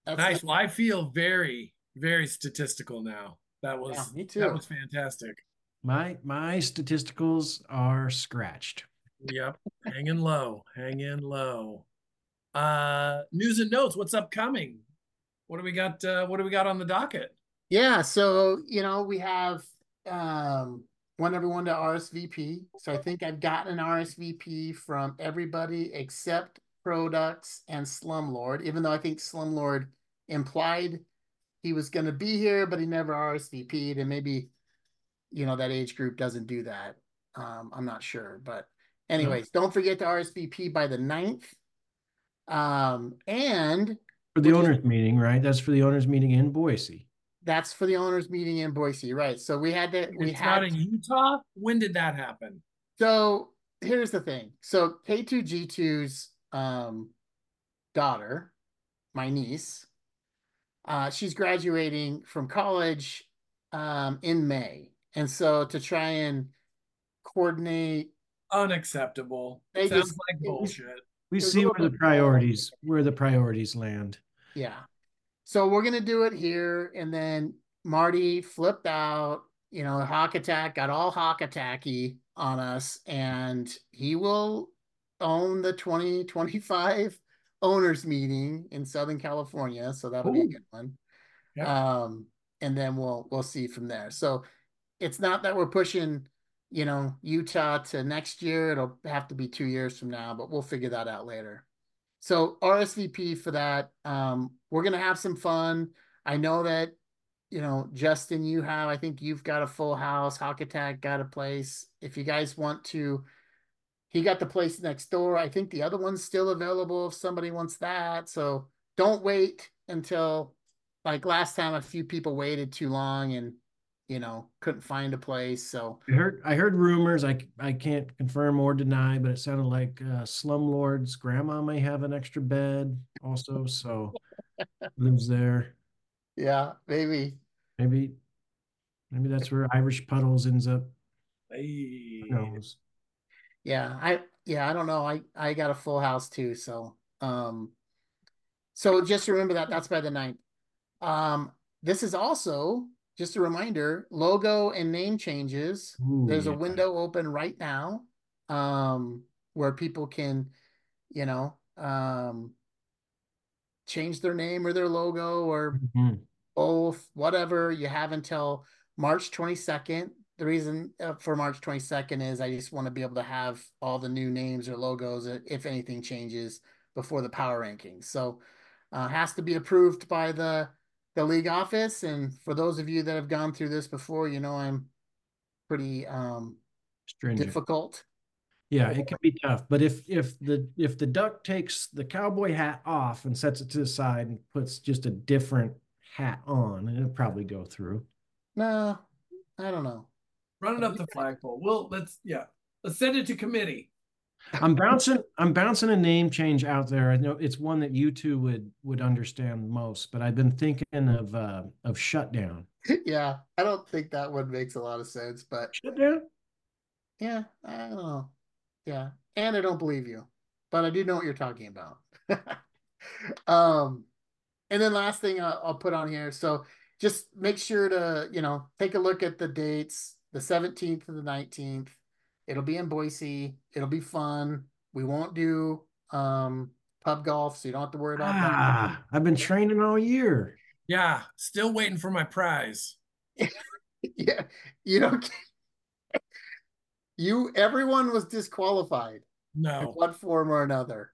C: That's
A: nice.
C: it.
A: Well, I feel very, very statistical now. That was
C: Yeah, me too.
A: that was fantastic.
B: My my statisticals are scratched.
A: Yep. hanging low. Hanging low. Uh news and notes. What's upcoming? What do we got? Uh, what do we got on the docket?
C: Yeah, so you know, we have um want everyone to RSVP. So I think I've gotten an RSVP from everybody except Products and Slumlord, even though I think Slumlord implied he was going to be here, but he never RSVP'd, and maybe you know that age group doesn't do that. Um, I'm not sure, but anyways, don't forget to RSVP by the 9th. Um, and
B: For the
C: What do you-
B: owners meeting, right? That's for the owners meeting in Boise.
C: that's for the owners meeting in Boise, right? So we had to we
A: it's
C: had
A: not in Utah. When did that happen?
C: So here's the thing. So K2G2's um, daughter, my niece, uh, she's graduating from college um, in May. And so to try and coordinate,
A: Unacceptable.
C: They
A: Sounds
C: just-
A: like
C: it
A: bullshit.
B: We see where the priorities where the priorities land.
C: yeah. So we're gonna do it here, and then Marty flipped out. You know, Hawk Attack got all Hawk Attacky on us, and he will own the 2025 owners meeting in Southern California. So that'll be a good one.
A: Yeah.
C: Um, and then we'll we'll see from there. So it's not that we're pushing, you know, Utah to next year. It'll have to be two years from now, but we'll figure that out later. So RSVP for that. Um, we're gonna have some fun. I know that, you know, Justin, you have. I think you've got a full house. Hawk Attack got a place. If you guys want to, he got the place next door. I think the other one's still available if somebody wants that. So don't wait until like last time. A few people waited too long and you know couldn't find a place. So
B: I heard I heard rumors. i i can't confirm or deny, but it sounded like uh, Slumlord's grandma may have an extra bed also. So lives there.
C: yeah, maybe.
B: Maybe maybe that's where Irish Puddles ends up.
A: Hey.
B: Who knows?
C: Yeah, I yeah, I don't know. I I got a full house too, so um so just remember that that's by the ninth. Um this is also just a reminder, logo and name changes.
B: Ooh,
C: There's a window open right now um where people can, you know, um change their name or their logo or
B: Mhm.
C: both, whatever. You have until March 22nd. The reason uh, for March 22nd is I just want to be able to have all the new names or logos, uh, if anything changes, before the power rankings. So, uh, has to be approved by the the league office. And for those of you that have gone through this before, you know I'm pretty um,
B: Stringent.
C: difficult.
B: Yeah, it can be tough. But if if the if the duck takes the cowboy hat off and sets it to the side and puts just a different hat on, it'll probably go through.
C: No, I don't know.
A: Run it up the flagpole. Well, let's yeah. Let's send it to committee.
B: I'm bouncing I'm bouncing a name change out there. I know it's one that you two would would understand most, but I've been thinking of uh of shutdown.
C: yeah, I don't think that one makes a lot of sense, but
B: Shutdown?
C: Yeah, I don't know. Yeah, and I don't believe you, but I do know what you're talking about. um, and then last thing I'll, I'll put on here. So just make sure to you know take a look at the dates, the 17th to the 19th. It'll be in Boise. It'll be fun. We won't do um pub golf, so you don't have to worry about that.
B: Ah, I've been training all year.
A: Yeah, still waiting for my prize.
C: Yeah, you don't. You everyone was disqualified in
A: No.
C: one form or another.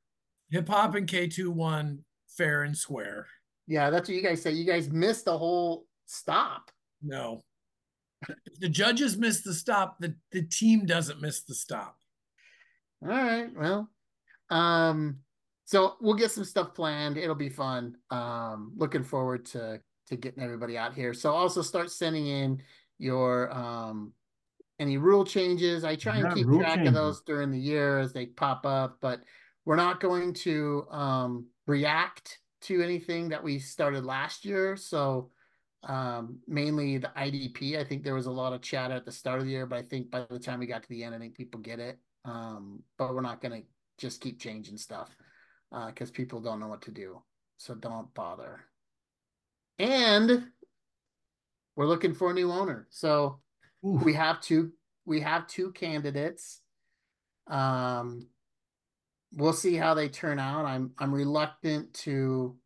A: Hip hop and K2 1 fair and square.
C: Yeah, that's what you guys say. You guys missed the whole stop.
A: No. If the judges miss the stop, the, the team doesn't miss the stop.
C: All right. Well, um, so we'll get some stuff planned. It'll be fun. Um, looking forward to to getting everybody out here. So also start sending in your um any rule changes. I try and keep track
B: changes.
C: of those during the year as they pop up, but we're not going to um react to anything that we started last year. So um mainly the IDP. I think there was a lot of chatter at the start of the year, but I think by the time we got to the end, I think people get it. Um, but we're not gonna just keep changing stuff uh because people don't know what to do. So don't bother. And we're looking for a new owner. So
B: Ooh,
C: we have two we have two candidates. Um we'll see how they turn out. I'm I'm reluctant to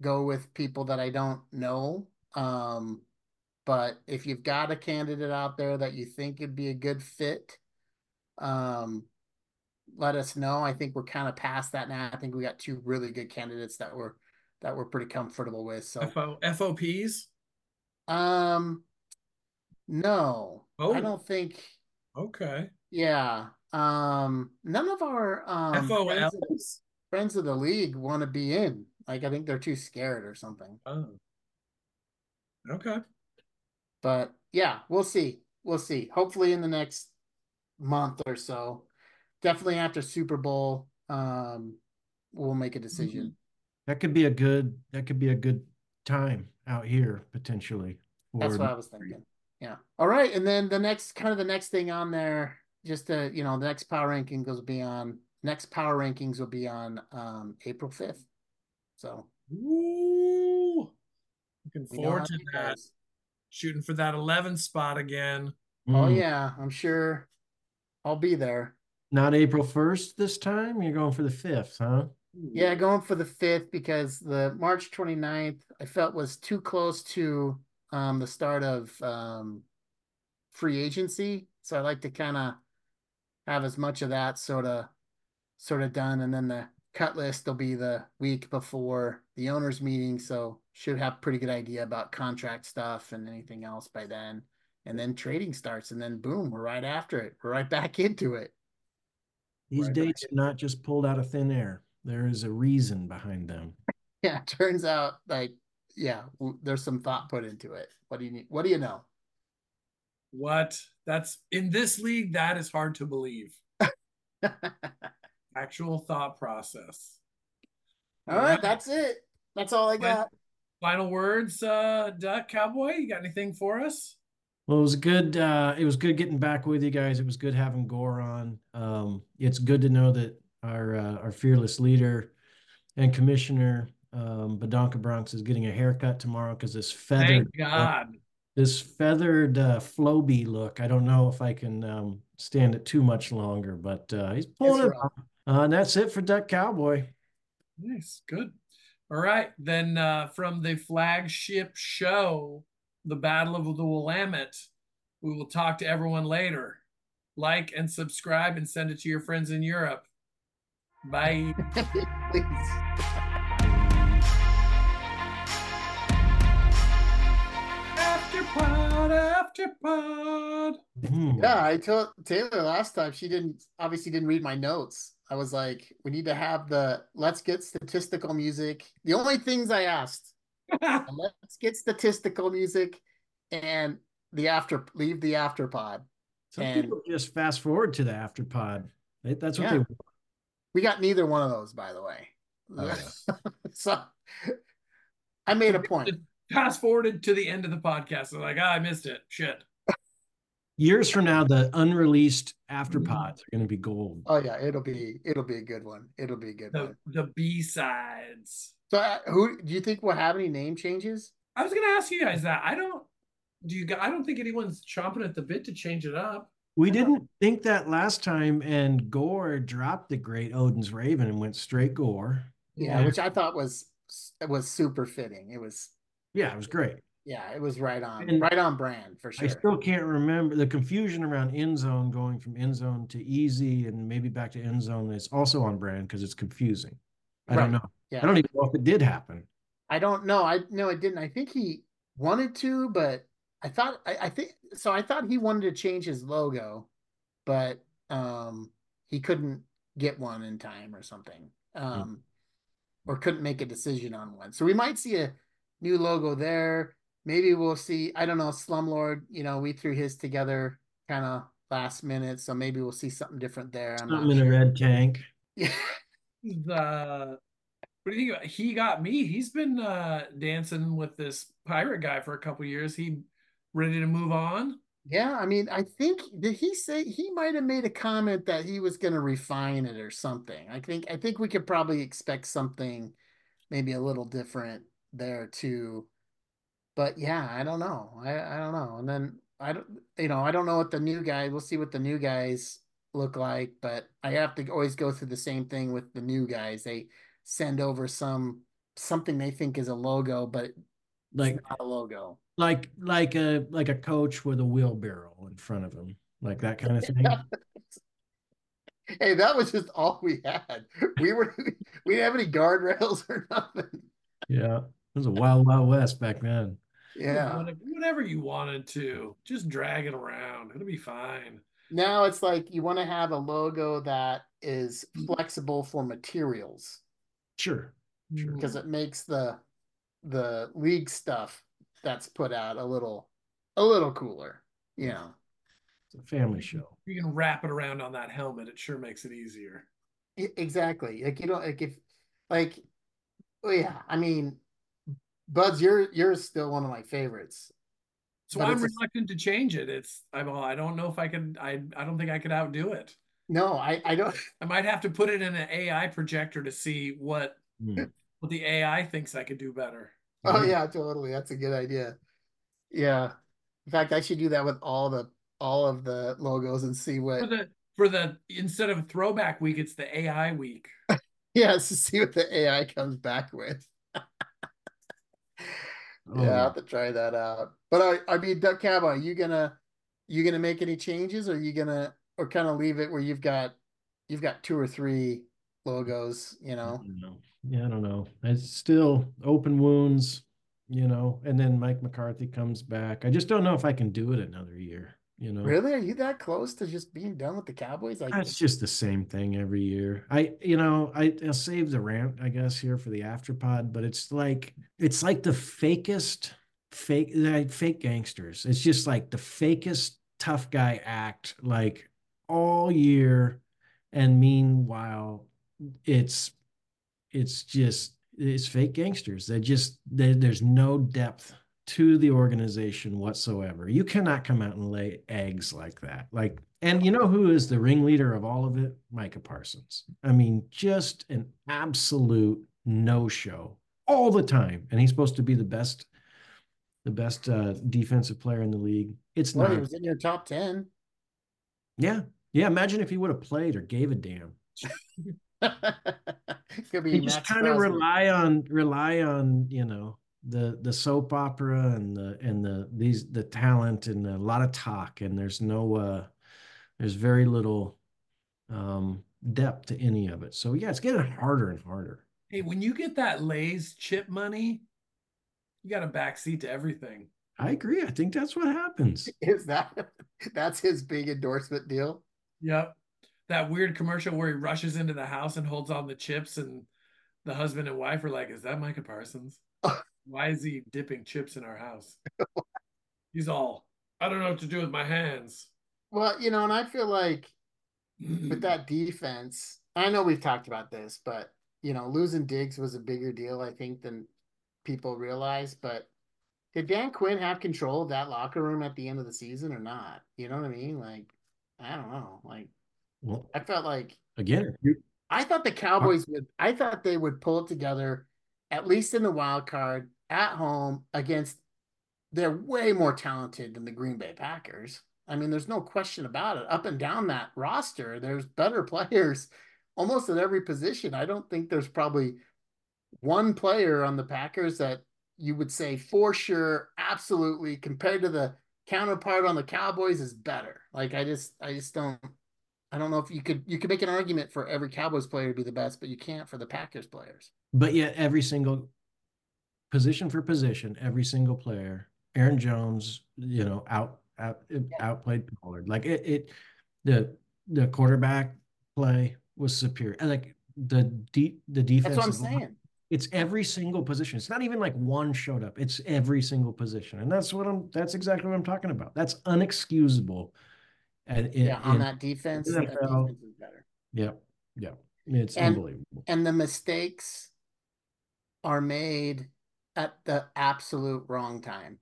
C: go with people that I don't know. Um but if you've got a candidate out there that you think would be a good fit, um let us know. I think we're kind of past that now. I think we got two really good candidates that we're that we're pretty comfortable with. So
A: FO, FOPs?
C: um no.
A: Oh.
C: I don't think
A: Okay.
C: yeah. Um none of our um friends, of, friends of the league want to be in. Like I think they're too scared or something.
A: Oh. Okay.
C: But yeah, we'll see. We'll see. Hopefully in the next month or so. Definitely after Super Bowl, um we'll make a decision.
B: that could be a good that could be a good time out here potentially.
C: That's what I was thinking. Yeah. All right. And then the next kind of the next thing on there, just to, you know, the next power ranking will be on next power rankings will be on um April 5th. So
A: Ooh. Looking forward to that.
C: goes.
A: Shooting for that 11 spot again.
C: Oh
B: Mm.
C: yeah, I'm sure I'll be there.
B: Not April 1st this time. You're going for the 5th, huh?
C: Yeah, going for the fifth because the March 29th I felt was too close to um the start of um free agency. So I like to kind of have as much of that sort of sort of done and then the cut list will be the week before the owners meeting so should have pretty good idea about contract stuff and anything else by then and then trading starts and then boom we're right after it we're right back into it
B: These
C: Right,
B: dates are not just pulled out of thin air. There is a reason behind them.
C: yeah turns out like yeah there's some thought put into it what do you need what do you know
A: What? That's in this league, that is hard to believe. Actual thought process.
C: all right that's it that's all i got
A: Final words, uh, Duck Cowboy. You got anything for us?
B: Well, it was good. Uh, it was good getting back with you guys. It was good having Gore on. Um, it's good to know that our uh, our fearless leader and commissioner um, Badonka Bronx is getting a haircut tomorrow because this feathered
A: Thank God.
B: this feathered uh, Floby look. I don't know if I can um, stand it too much longer, but uh, he's pulling it off. Uh, and that's it for Duck Cowboy.
A: Nice, good. All right, then uh, from the flagship show, the Battle of the Willamette, we will talk to everyone later. Like and subscribe and send it to your friends in Europe. Bye.
C: please
A: after pod, after pod.
B: Hmm.
C: Yeah, I told Taylor last time she didn't obviously didn't read my notes. I was like, we need to have the let's get statistical music. The only things I asked, let's get statistical music and the after leave the after pod.
B: Some
C: And-
B: people just fast forward to the after pod. They- That's what
C: Yeah.
B: they
C: We got neither one of those, by the way.
B: Oh,
C: so I made a point.
A: Fast forwarded to the end of the podcast. I'm like, ah, I missed it. Shit.
B: Years from now, the unreleased after
C: Mm-hmm.
B: pods are going to be gold.
C: Oh yeah, it'll be it'll be a good one. It'll be a good
A: The
C: one.
A: the B sides.
C: So uh, who do you think will have any name changes?
A: I was gonna ask you guys that. I don't. Do you? I don't think anyone's chomping at the bit to change it up.
B: We didn't think that last time, and Gore dropped the great Odin's Raven and went straight Gore.
C: Yeah,
B: Yeah.
C: which I thought was was super fitting. It was
B: Yeah, it was great.
C: Yeah, it was right on
B: And
C: right on brand for sure.
B: I still can't remember the confusion around end zone going from end zone to easy and maybe back to end zone is also on brand because it's confusing. I don't know.
C: Yeah.
B: I don't even know if it did happen.
C: I don't know. I no, it didn't. I think he wanted to, but I thought I, I think so. I thought he wanted to change his logo, but um, he couldn't get one in time or something, um, or couldn't make a decision on one. So we might see a new logo there. Maybe we'll see. I don't know. Slumlord, you know, we threw his together kind of last minute, so maybe we'll see something different there. I'm
B: Something
C: not
B: in a red tank.
C: Yeah.
A: the what do you think about he got me he's been uh dancing with this pirate guy for a couple years he ready to move on
C: Yeah, I mean, I think did he say he might have made a comment that he was going to refine it or something. I think I think we could probably expect something maybe a little different there too. But yeah, I don't know. I I don't know. And then I don't you know, I don't know what the new guy, we'll see what the new guys look like, but I have to always go through the same thing with the new guys. They send over some something they think is a logo, but
B: Like
C: not a logo.
B: like like a like a coach with a wheelbarrow in front of him, like that kind of thing.
C: Hey, that was just all we had. We were we didn't have any guardrails or nothing.
B: Yeah, it was a wild wild west back then.
C: Yeah.
A: Whatever- whatever you wanted to just drag it around it'll be fine
C: Now it's like you want to have a logo that is mm. flexible for materials
B: Sure. Sure.
C: because it makes the the league stuff that's put out a little a little cooler. You know.
B: It's a family show.
A: you can wrap it around on that helmet it sure makes it easier
C: E- Exactly. Like you don't like if like oh yeah, I mean Buds, you're you're still one of my favorites.
A: so
C: But
A: i'm
C: it's a-
A: reluctant to change it it's i'm all i don't know if i could i i don't think i could outdo it
C: No, I I don't
A: i might have to put it in an ai projector to see what
B: Hmm.
A: what the ai thinks i could do better
C: Oh yeah, totally. That's a good idea. Yeah. In fact, I should do that with all the all of the logos and see what
A: for
C: what
A: the for the instead of throwback week it's the ai week
C: yes, to see what the AI comes back with.
B: Oh,
C: Yeah, I'll have to try that out. But I I mean Duck Cab, are you gonna you gonna make any changes or are you gonna or kind of leave it where you've got you've got two or three logos, you know?
B: know. Yeah, I don't know. It's still open wounds, you know, and then Mike McCarthy comes back. I just don't know if I can do it another year, you know.
C: Really? Are you that close to just being done with the Cowboys? Like
B: It's just the same thing every year. I, you know, I, I'll save the rant, I guess, here for the afterpod, but it's like it's like the fakest fake like fake gangsters. It's just like the fakest tough guy act like all year. And meanwhile, it's it's just it's fake gangsters. They just they, there's no depth to the organization whatsoever. You cannot come out and lay eggs like that. Like, and you know who is the ringleader of all of it? Micah Parsons. I mean, just an absolute no-show all the time. And he's supposed to be the best, the best uh, defensive player in the league. It's
C: well,
B: not.
C: he was in your top ten.
B: yeah, yeah. Imagine if he would have played or gave a damn.
C: Could be
B: He just kind of rely on rely on you know the the soap opera and the and the these the talent and a lot of talk and there's no uh there's very little um depth to any of it so yeah it's getting harder and harder
A: Hey, when you get that Lay's chip money, you got a backseat to everything.
B: i agree i think that's what happens
C: Is that that's his big endorsement deal?
A: Yep. That weird commercial where he rushes into the house and holds on the chips, and the husband and wife are like, Is that Micah Parsons? Why is he dipping chips in our house? He's all, I don't know what to do with my hands.
C: Well, you know, and I feel like with that defense, I know we've talked about this, but you know, losing Diggs was a bigger deal, I think, than people realize. But did Dan Quinn have control of that locker room at the end of the season or not? You know what I mean? Like, I don't know. Like,
B: well
C: I felt like
B: again
C: I thought the Cowboys would. I thought they would pull it together, at least in the wild card at home against. They're way more talented than the Green Bay Packers. I mean, there's no question about it. Up and down that roster, there's better players almost at every position. I don't think there's probably one player on the Packers that you would say for sure, absolutely, compared to the counterpart on the Cowboys is better. Like I just, I just don't. I don't know if you could you could make an argument for every Cowboys player to be the best, but you can't for the Packers players.
B: but yet every single position for position, every single player. Aaron Jones, you know, out out outplayed Pollard. Like it, it the the quarterback play was superior. And like the deep the defense.
C: That's what I'm saying.
B: It's every single position. It's not even like one showed up. It's every single position, and that's what I'm. That's exactly what I'm talking about. That's unexcusable. And in,
C: yeah, on that defense, that
B: NFL.
C: defense is better.
B: Yep. Yep. It's
C: And-
B: unbelievable.
C: And the mistakes are made at the absolute wrong time.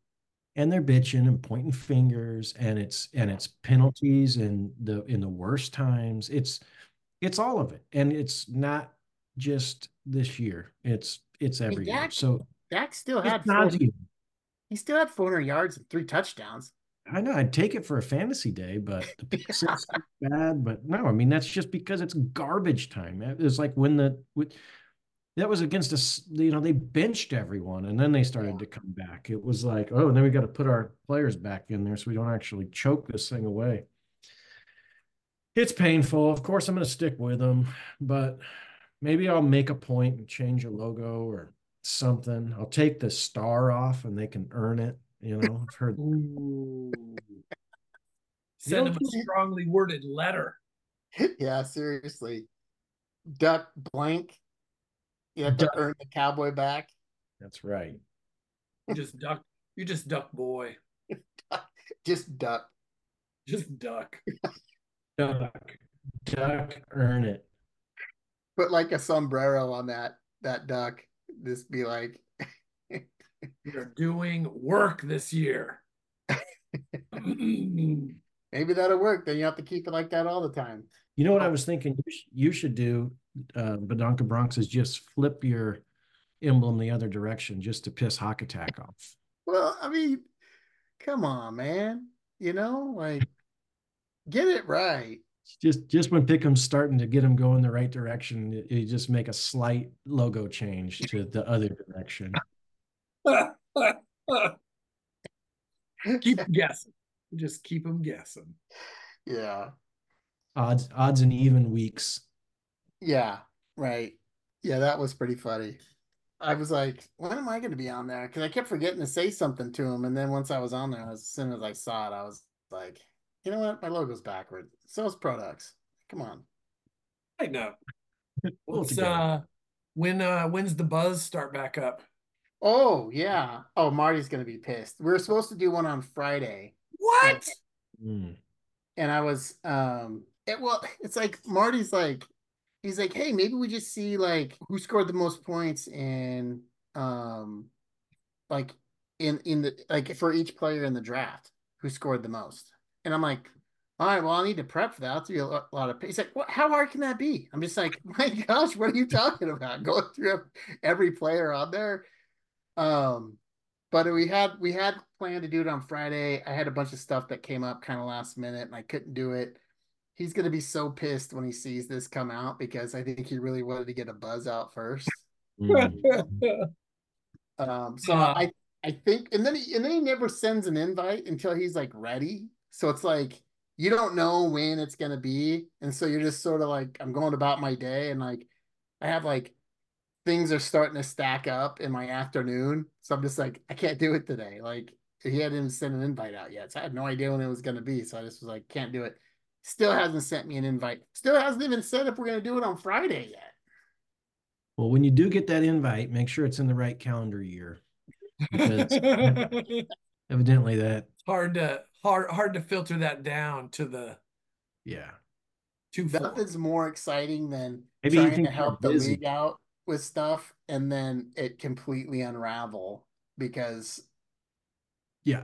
B: and they're bitching and pointing fingers and it's and it's penalties and the in the worst times it's it's all of it and it's not just this year it's it's every year
C: Dak-
B: so
C: Dak still had
B: not
C: 40
B: you.
C: he still had 400 yards and three touchdowns.
B: i know i'd take it for a fantasy day but the bad but no i mean that's just because it's garbage time It's like when the with, that was against us you know they benched everyone and then they started
C: Yeah.
B: to come back it was like oh and then we got to put our players back in there so we don't actually choke this thing away it's painful of course i'm going to stick with them but maybe i'll make a point and change a logo or something i'll take the star off and they can earn it you know i've heard
A: Send him a strongly worded letter.
C: yeah, seriously. Duck blank. You have to
B: Duck.
C: earn the cowboy back.
B: that's right
A: You just duck. You just duck boy.
C: Just duck.
A: Just duck.
B: duck duck earn it
C: Put like a sombrero on that that duck. Just be like,
A: You're doing work this year.
C: maybe that'll work. Then you have to keep it like that all the time.
B: You know what I oh. was thinking? You, sh- you should do, uh, Badonka Bronx is just flip your emblem the other direction just to piss Hawk Attack off.
C: Well, I mean, come on, man. You know, like get it right.
B: Just just when Pickham's starting to get him going the right direction, you, you just make a slight logo change to the other direction.
A: keep guessing. Just keep them guessing.
C: Yeah.
B: Odds odds and even weeks.
C: Yeah. Right. Yeah, that was pretty funny. I was like, when am I going to be on there? Because I kept forgetting to say something to him. And then once I was on there, as soon as I saw it, I was like, you know what? My logo's backward. So is products. Come on.
A: I know.
B: Pull it
A: Let's,
B: together.
A: uh, when uh when's the buzz start back up?
C: Oh, yeah. Oh, Marty's going to be pissed. We were supposed to do one on Friday.
A: What?
B: Mm.
C: and I was um it well it's like Marty's like he's like hey maybe we just see like who scored the most points in um like in in the like for each player in the draft who scored the most? And I'm like all right well I need to prep for that. I'll a lot, of he's like what how hard can that be? I'm just like my gosh what are you talking about? Going through every player on there? Um but we had we had planned to do it on Friday. I had a bunch of stuff that came up kind of last minute, and I couldn't do it. He's gonna be so pissed when he sees this come out because I think he really wanted to get a buzz out first.
B: Mm.
C: Um, so
A: Uh.
C: I I think, and then he and then he never sends an invite until he's like ready. So it's like you don't know when it's gonna be, and so you're just sort of like I'm going about my day, and like I have like things are starting to stack up in my afternoon. So I'm just like, I can't do it today. Like he hadn't sent an invite out yet. So I had no idea when it was gonna be. So I just was like, can't do it. Still hasn't sent me an invite. Still hasn't even said if we're gonna do it on Friday yet.
B: Well, when you do get that invite, make sure it's in the right calendar year. Because evidently that,
A: hard to hard hard to filter that down to the
B: yeah.
A: two four.
C: Nothing's more exciting than
B: Maybe you
C: trying to help the
B: busy.
C: league out with stuff and then it completely unravel because
B: Yeah.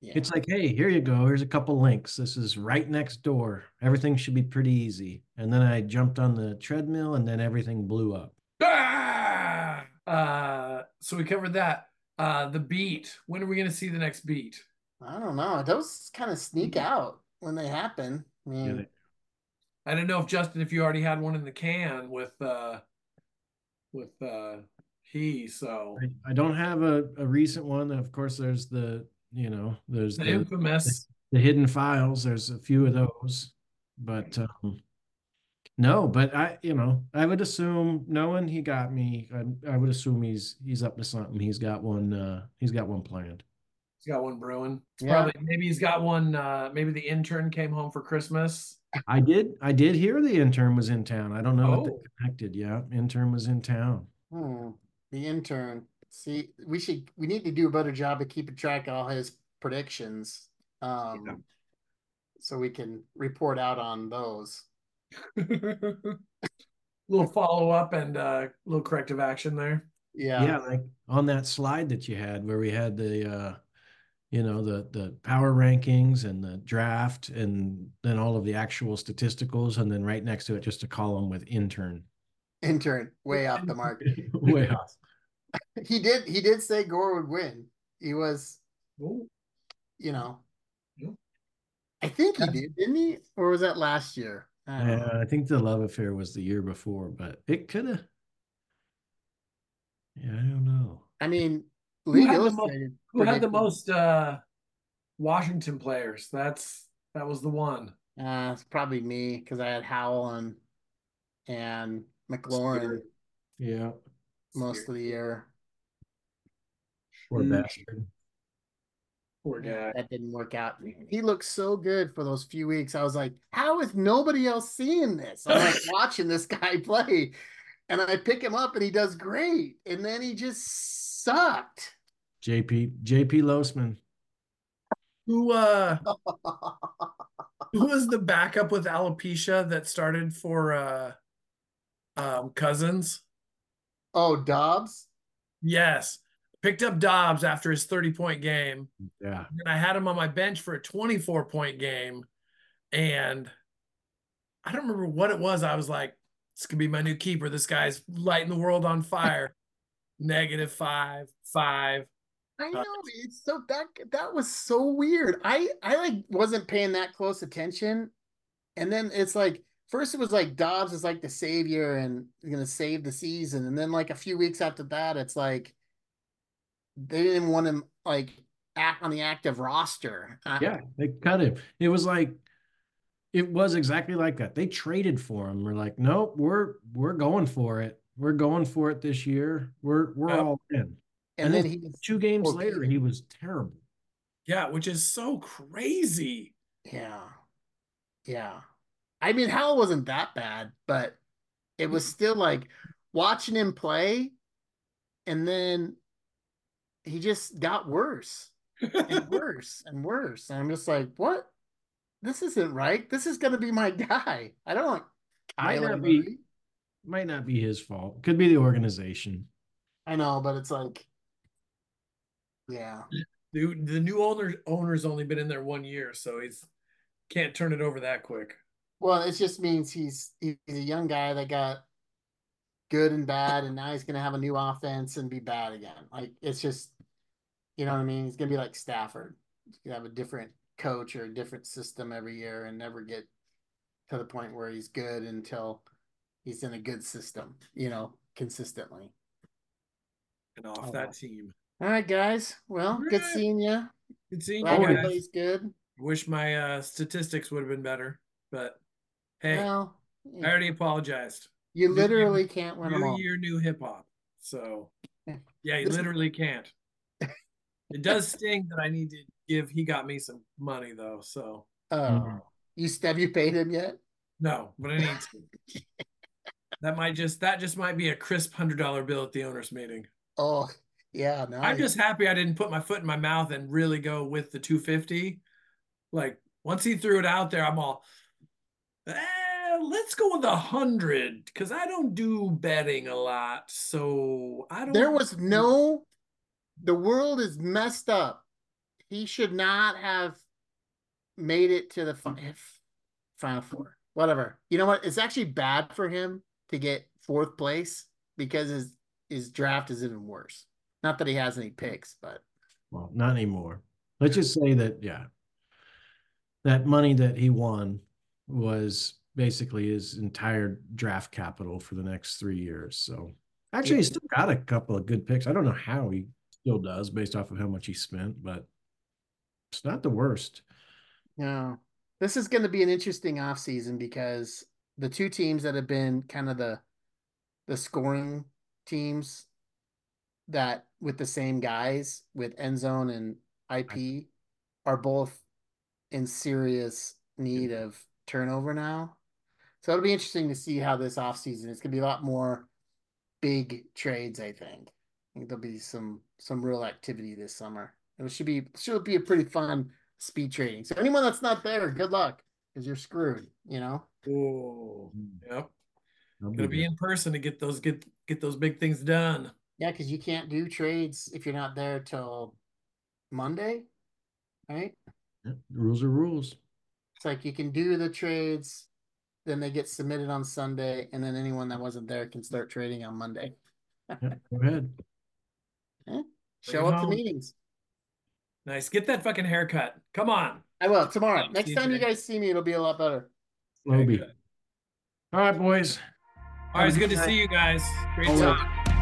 C: Yeah.
B: It's like, hey, here you go. Here's a couple links. This is right next door. Everything should be pretty easy. And then I jumped on the treadmill and then everything blew up.
A: Ah! Uh, so we covered that. Uh, the beat. When are we going to see the next beat?
C: I don't know. Those kind of sneak out when they happen. I mean,
B: Yeah, they-
A: I don't know if Justin, if you already had one in the can with uh, with uh, he. So
B: I, I don't have a, a recent one. Of course, there's the, you know, there's
A: the
B: the,
A: infamous.
B: the hidden files. There's a few of those. But um, No, but I, you know, I would assume knowing he got me, I, I would assume he's he's up to something. He's got one. uh He's got one planned.
A: He's got one brewing.
C: Yeah.
A: Probably maybe he's got one. Uh, maybe the intern came home for Christmas.
B: I did. I did hear the intern was in town. I don't know if
A: Oh.
B: they connected. Yeah, intern was in town.
C: Hmm, the intern. See, we should we need to do a better job of keeping track of all his predictions. Um
A: Yeah.
C: so we can report out on those.
A: little follow up and uh, little corrective action there.
C: Yeah.
B: Yeah, like on that slide that you had where we had the uh you know the the power rankings and the draft and then all of the actual statisticals and then right next to it just a column with intern
C: Intern way off the mark.
B: way off.
C: He did he did say Gore would win. He was,
A: Ooh.
C: you know.
A: Yeah.
C: I think he did, didn't he? Or was that last year? I don't know.
B: I think the love affair was the year before, but it could have. Yeah, I don't know.
C: I mean,
A: Who had the mo-
C: Illustrated.
A: Who had the most uh, Washington players? That's that was the one.
C: Uh, it's probably me because I had Howell and and McLaurin
B: Yeah,
C: most of the year.
B: poor
A: Mm.
B: bastard.
A: Poor guy.
C: That didn't work out. He looked so good for those few weeks. I was like, how is nobody else seeing this? I'm like watching this guy play, and I pick him up and he does great, and then he just sucked.
B: JP JP Losman.
A: Who uh who was the backup with alopecia that started for uh um Cousins?
C: Oh, Dobbs.
A: Yes. Picked up Dobbs after his 30 point game.
B: Yeah,
A: And I had him on my bench for a 24 point game. And I don't remember what it was. I was like, this could be my new keeper. This guy's lighting the world on fire. Negative five, five.
C: I uh, know it's so that that was so weird. I I like wasn't paying that close attention, and then it's like first it was like Dobbs is like the savior and gonna save the season, and then like a few weeks after that, it's like they didn't want him like act on the active roster. I-
B: yeah, they cut him. It was like it was exactly like that. They traded for him. We're like, nope, we're we're going for it. We're going for it this year. We're we're
A: Yep.
B: all in.
C: and,
B: and
C: then
B: then
C: he
B: Two games
C: Okay.
B: later, he was terrible.
A: Yeah, which is so crazy.
C: yeah, yeah. I mean, Howell wasn't that bad, but it was mm-hmm. still like watching him play, and then he just got worse. and worse and worse. And I'm just like, what? This isn't right. This is gonna be my guy. I don't want
B: Might
C: Kyler
B: not be-
C: Murray.
B: Might not be his fault. Could be the organization.
C: I know, but it's like, yeah,
A: The, the new owner owner's only been in there one year, so he's can't turn it over that quick.
C: Well, it just means he's he's a young guy that got good and bad, and now he's gonna have a new offense and be bad again. Like it's just, you know what I mean? He's gonna be like Stafford. He's gonna have a different coach or a different system every year and never get to the point where he's good until he's in a good system, you know, consistently.
A: And off
C: Oh,
A: that
C: well.
A: team.
C: All right, guys. Well, good seeing you.
A: Good seeing
C: Glad
A: you guys.
C: everybody's good.
A: Wish my uh, statistics would have been better, but hey,
C: Well,
A: I already apologized.
C: you
A: new-
C: literally can't win them
A: New
C: all.
A: year, new hip hop. So
C: Yeah.
A: yeah, you literally can't. It does sting that I need to give. He got me some money though, so
C: Oh,
B: Mhm.
C: you have you paid him yet?
A: no, but I need to. that might just that just might be a crisp hundred dollar bill at the owners meeting.
C: Oh, yeah. No,
A: I'm just happy I didn't put my foot in my mouth and really go with the 250. Like once he threw it out there, I'm all, eh, let's go with a hundred because I don't do betting a lot, so I don't.
C: there was no. The world is messed up. He should not have made it to the fi- final four. Whatever. You know what? It's actually bad for him to get fourth place because his his draft is even worse. Not that he has any picks, but
B: Well, not anymore. Let's just say that, yeah, that money that he won was basically his entire draft capital for the next three years. So actually, he still got a couple of good picks. I don't know how he still does based off of how much he spent, but it's not the worst.
C: no. This is going to be an interesting offseason because the two teams that have been kind of the the scoring teams that with the same guys with end zone and IP are both in serious need of turnover now. So it'll be interesting to see how this offseason it's gonna be a lot more big trades, I think. I think there'll be some some real activity this summer. It should be should be a pretty fun speed trading. So anyone that's not there, good luck because you're screwed. You know.
A: Oh, yep.
B: I'll
A: Gonna be
B: there.
A: in person to get those get get those big things done.
C: Yeah, because you can't do trades if you're not there till Monday, right?
B: Yeah, rules are rules.
C: It's like you can do the trades, then they get submitted on Sunday, and then anyone that wasn't there can start trading on Monday.
B: Yeah, go ahead.
C: Show
A: it
C: up to meetings.
A: Nice. Get that fucking haircut. Come on.
C: I will tomorrow.
A: Thanks,
C: Next time you guys see me, it'll be a lot better.
B: Slow
A: Very
B: beat.
A: good.
B: All right, boys.
A: All right, it's good to see you guys. Great
B: Always.
A: talk.